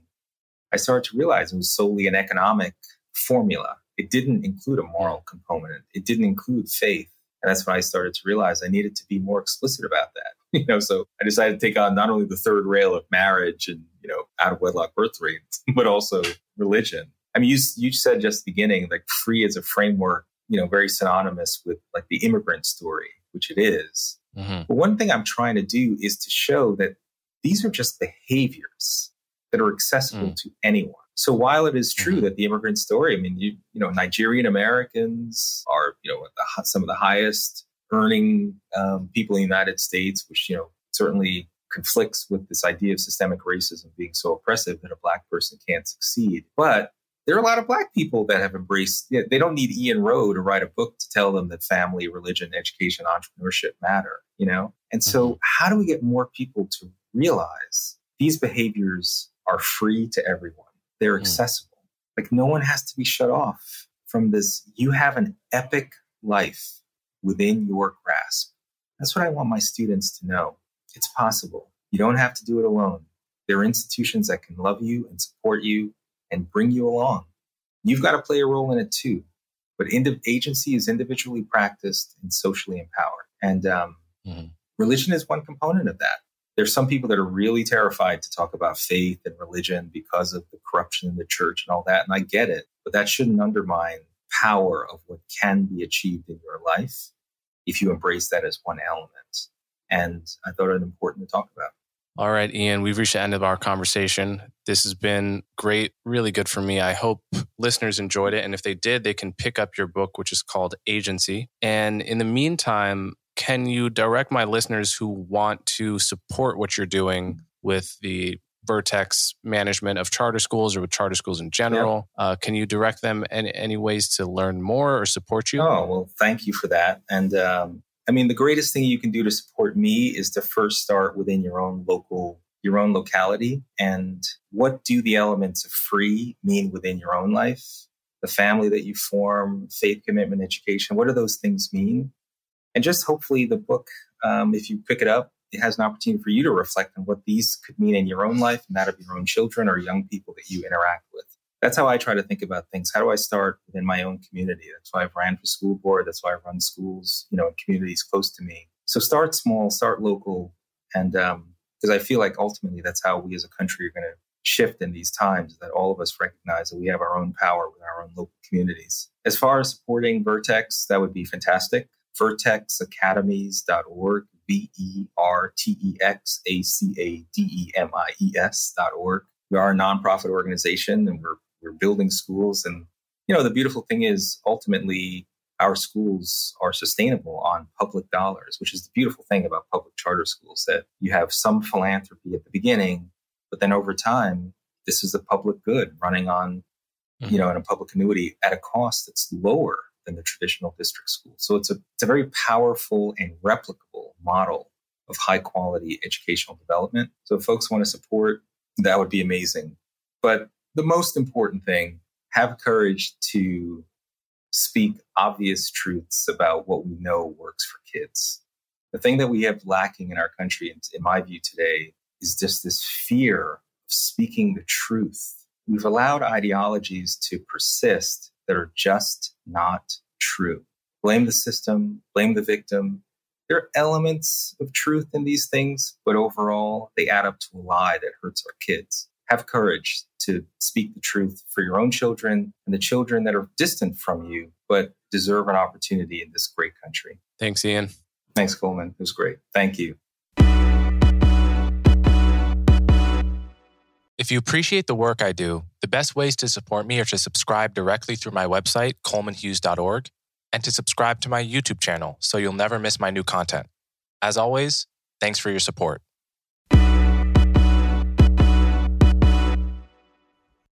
Speaker 2: I started to realize it was solely an economic formula. It didn't include a moral component. It didn't include faith. And that's when I started to realize I needed to be more explicit about that. *laughs* you know, so I decided to take on not only the third rail of marriage and, you know, out of wedlock birth rates, *laughs* but also religion. I mean, you, you said just the beginning, like free as a framework, you know, very synonymous with like the immigrant story, which it is. Mm-hmm. But one thing I'm trying to do is to show that these are just behaviors that are accessible mm. to anyone. So while it is true mm-hmm. that the immigrant story, I mean, you you know, Nigerian Americans are you know some of the highest earning um, people in the United States, which you know certainly conflicts with this idea of systemic racism being so oppressive that a black person can't succeed. But there are a lot of black people that have embraced. You know, they don't need Ian Rowe to write a book to tell them that family, religion, education, entrepreneurship matter. You know, and so mm-hmm. how do we get more people to realize these behaviors are free to everyone? They're mm-hmm. accessible. Like no one has to be shut off from this. You have an epic life within your grasp. That's what I want my students to know. It's possible. You don't have to do it alone. There are institutions that can love you and support you and bring you along. You've got to play a role in it too. But ind- agency is individually practiced and socially empowered. And um, mm-hmm. religion is one component of that. There's some people that are really terrified to talk about faith and religion because of the corruption in the church and all that. And I get it, but that shouldn't undermine power of what can be achieved in your life if you embrace that as one element. And I thought it important to talk about.
Speaker 1: All right, Ian, we've reached the end of our conversation. This has been great, really good for me. I hope listeners enjoyed it. And if they did, they can pick up your book, which is called Agency. And in the meantime, can you direct my listeners who want to support what you're doing with the Vertex management of charter schools or with charter schools in general. Yeah. Uh, can you direct them any, any ways to learn more or support you?
Speaker 2: Oh, well, thank you for that. And um, I mean, the greatest thing you can do to support me is to first start within your own local your own locality and what do the elements of free mean within your own life? The family that you form, faith commitment, education, what do those things mean? And just hopefully the book, um, if you pick it up, it has an opportunity for you to reflect on what these could mean in your own life and that of your own children or young people that you interact with. That's how I try to think about things. How do I start within my own community? That's why I've ran for school board. That's why I run schools, you know, in communities close to me. So start small, start local, and because um, I feel like ultimately that's how we as a country are going to shift in these times. That all of us recognize that we have our own power with our own local communities. As far as supporting Vertex, that would be fantastic. VertexAcademies.org V E R T E X A C A D E M I E S dot. We are a nonprofit organization and we're we're building schools. And you know, the beautiful thing is ultimately our schools are sustainable on public dollars, which is the beautiful thing about public charter schools that you have some philanthropy at the beginning, but then over time, this is a public good running on, mm-hmm. you know, in a public annuity at a cost that's lower than the traditional district school. So it's a, it's a very powerful and replicable model of high quality educational development. So if folks want to support, that would be amazing. But the most important thing, have courage to speak obvious truths about what we know works for kids. The thing that we have lacking in our country, in my view today, is just this fear of speaking the truth. We've allowed ideologies to persist that are just not true. Blame the system, blame the victim. There are elements of truth in these things, but overall, they add up to a lie that hurts our kids. Have courage to speak the truth for your own children and the children that are distant from you, but deserve an opportunity in this great country.
Speaker 1: Thanks, Ian.
Speaker 2: Thanks, Coleman. It was great. Thank you.
Speaker 1: If you appreciate the work I do, the best ways to support me are to subscribe directly through my website, colemanhughes.org, and to subscribe to my YouTube channel so you'll never miss my new content. As always, thanks for your support.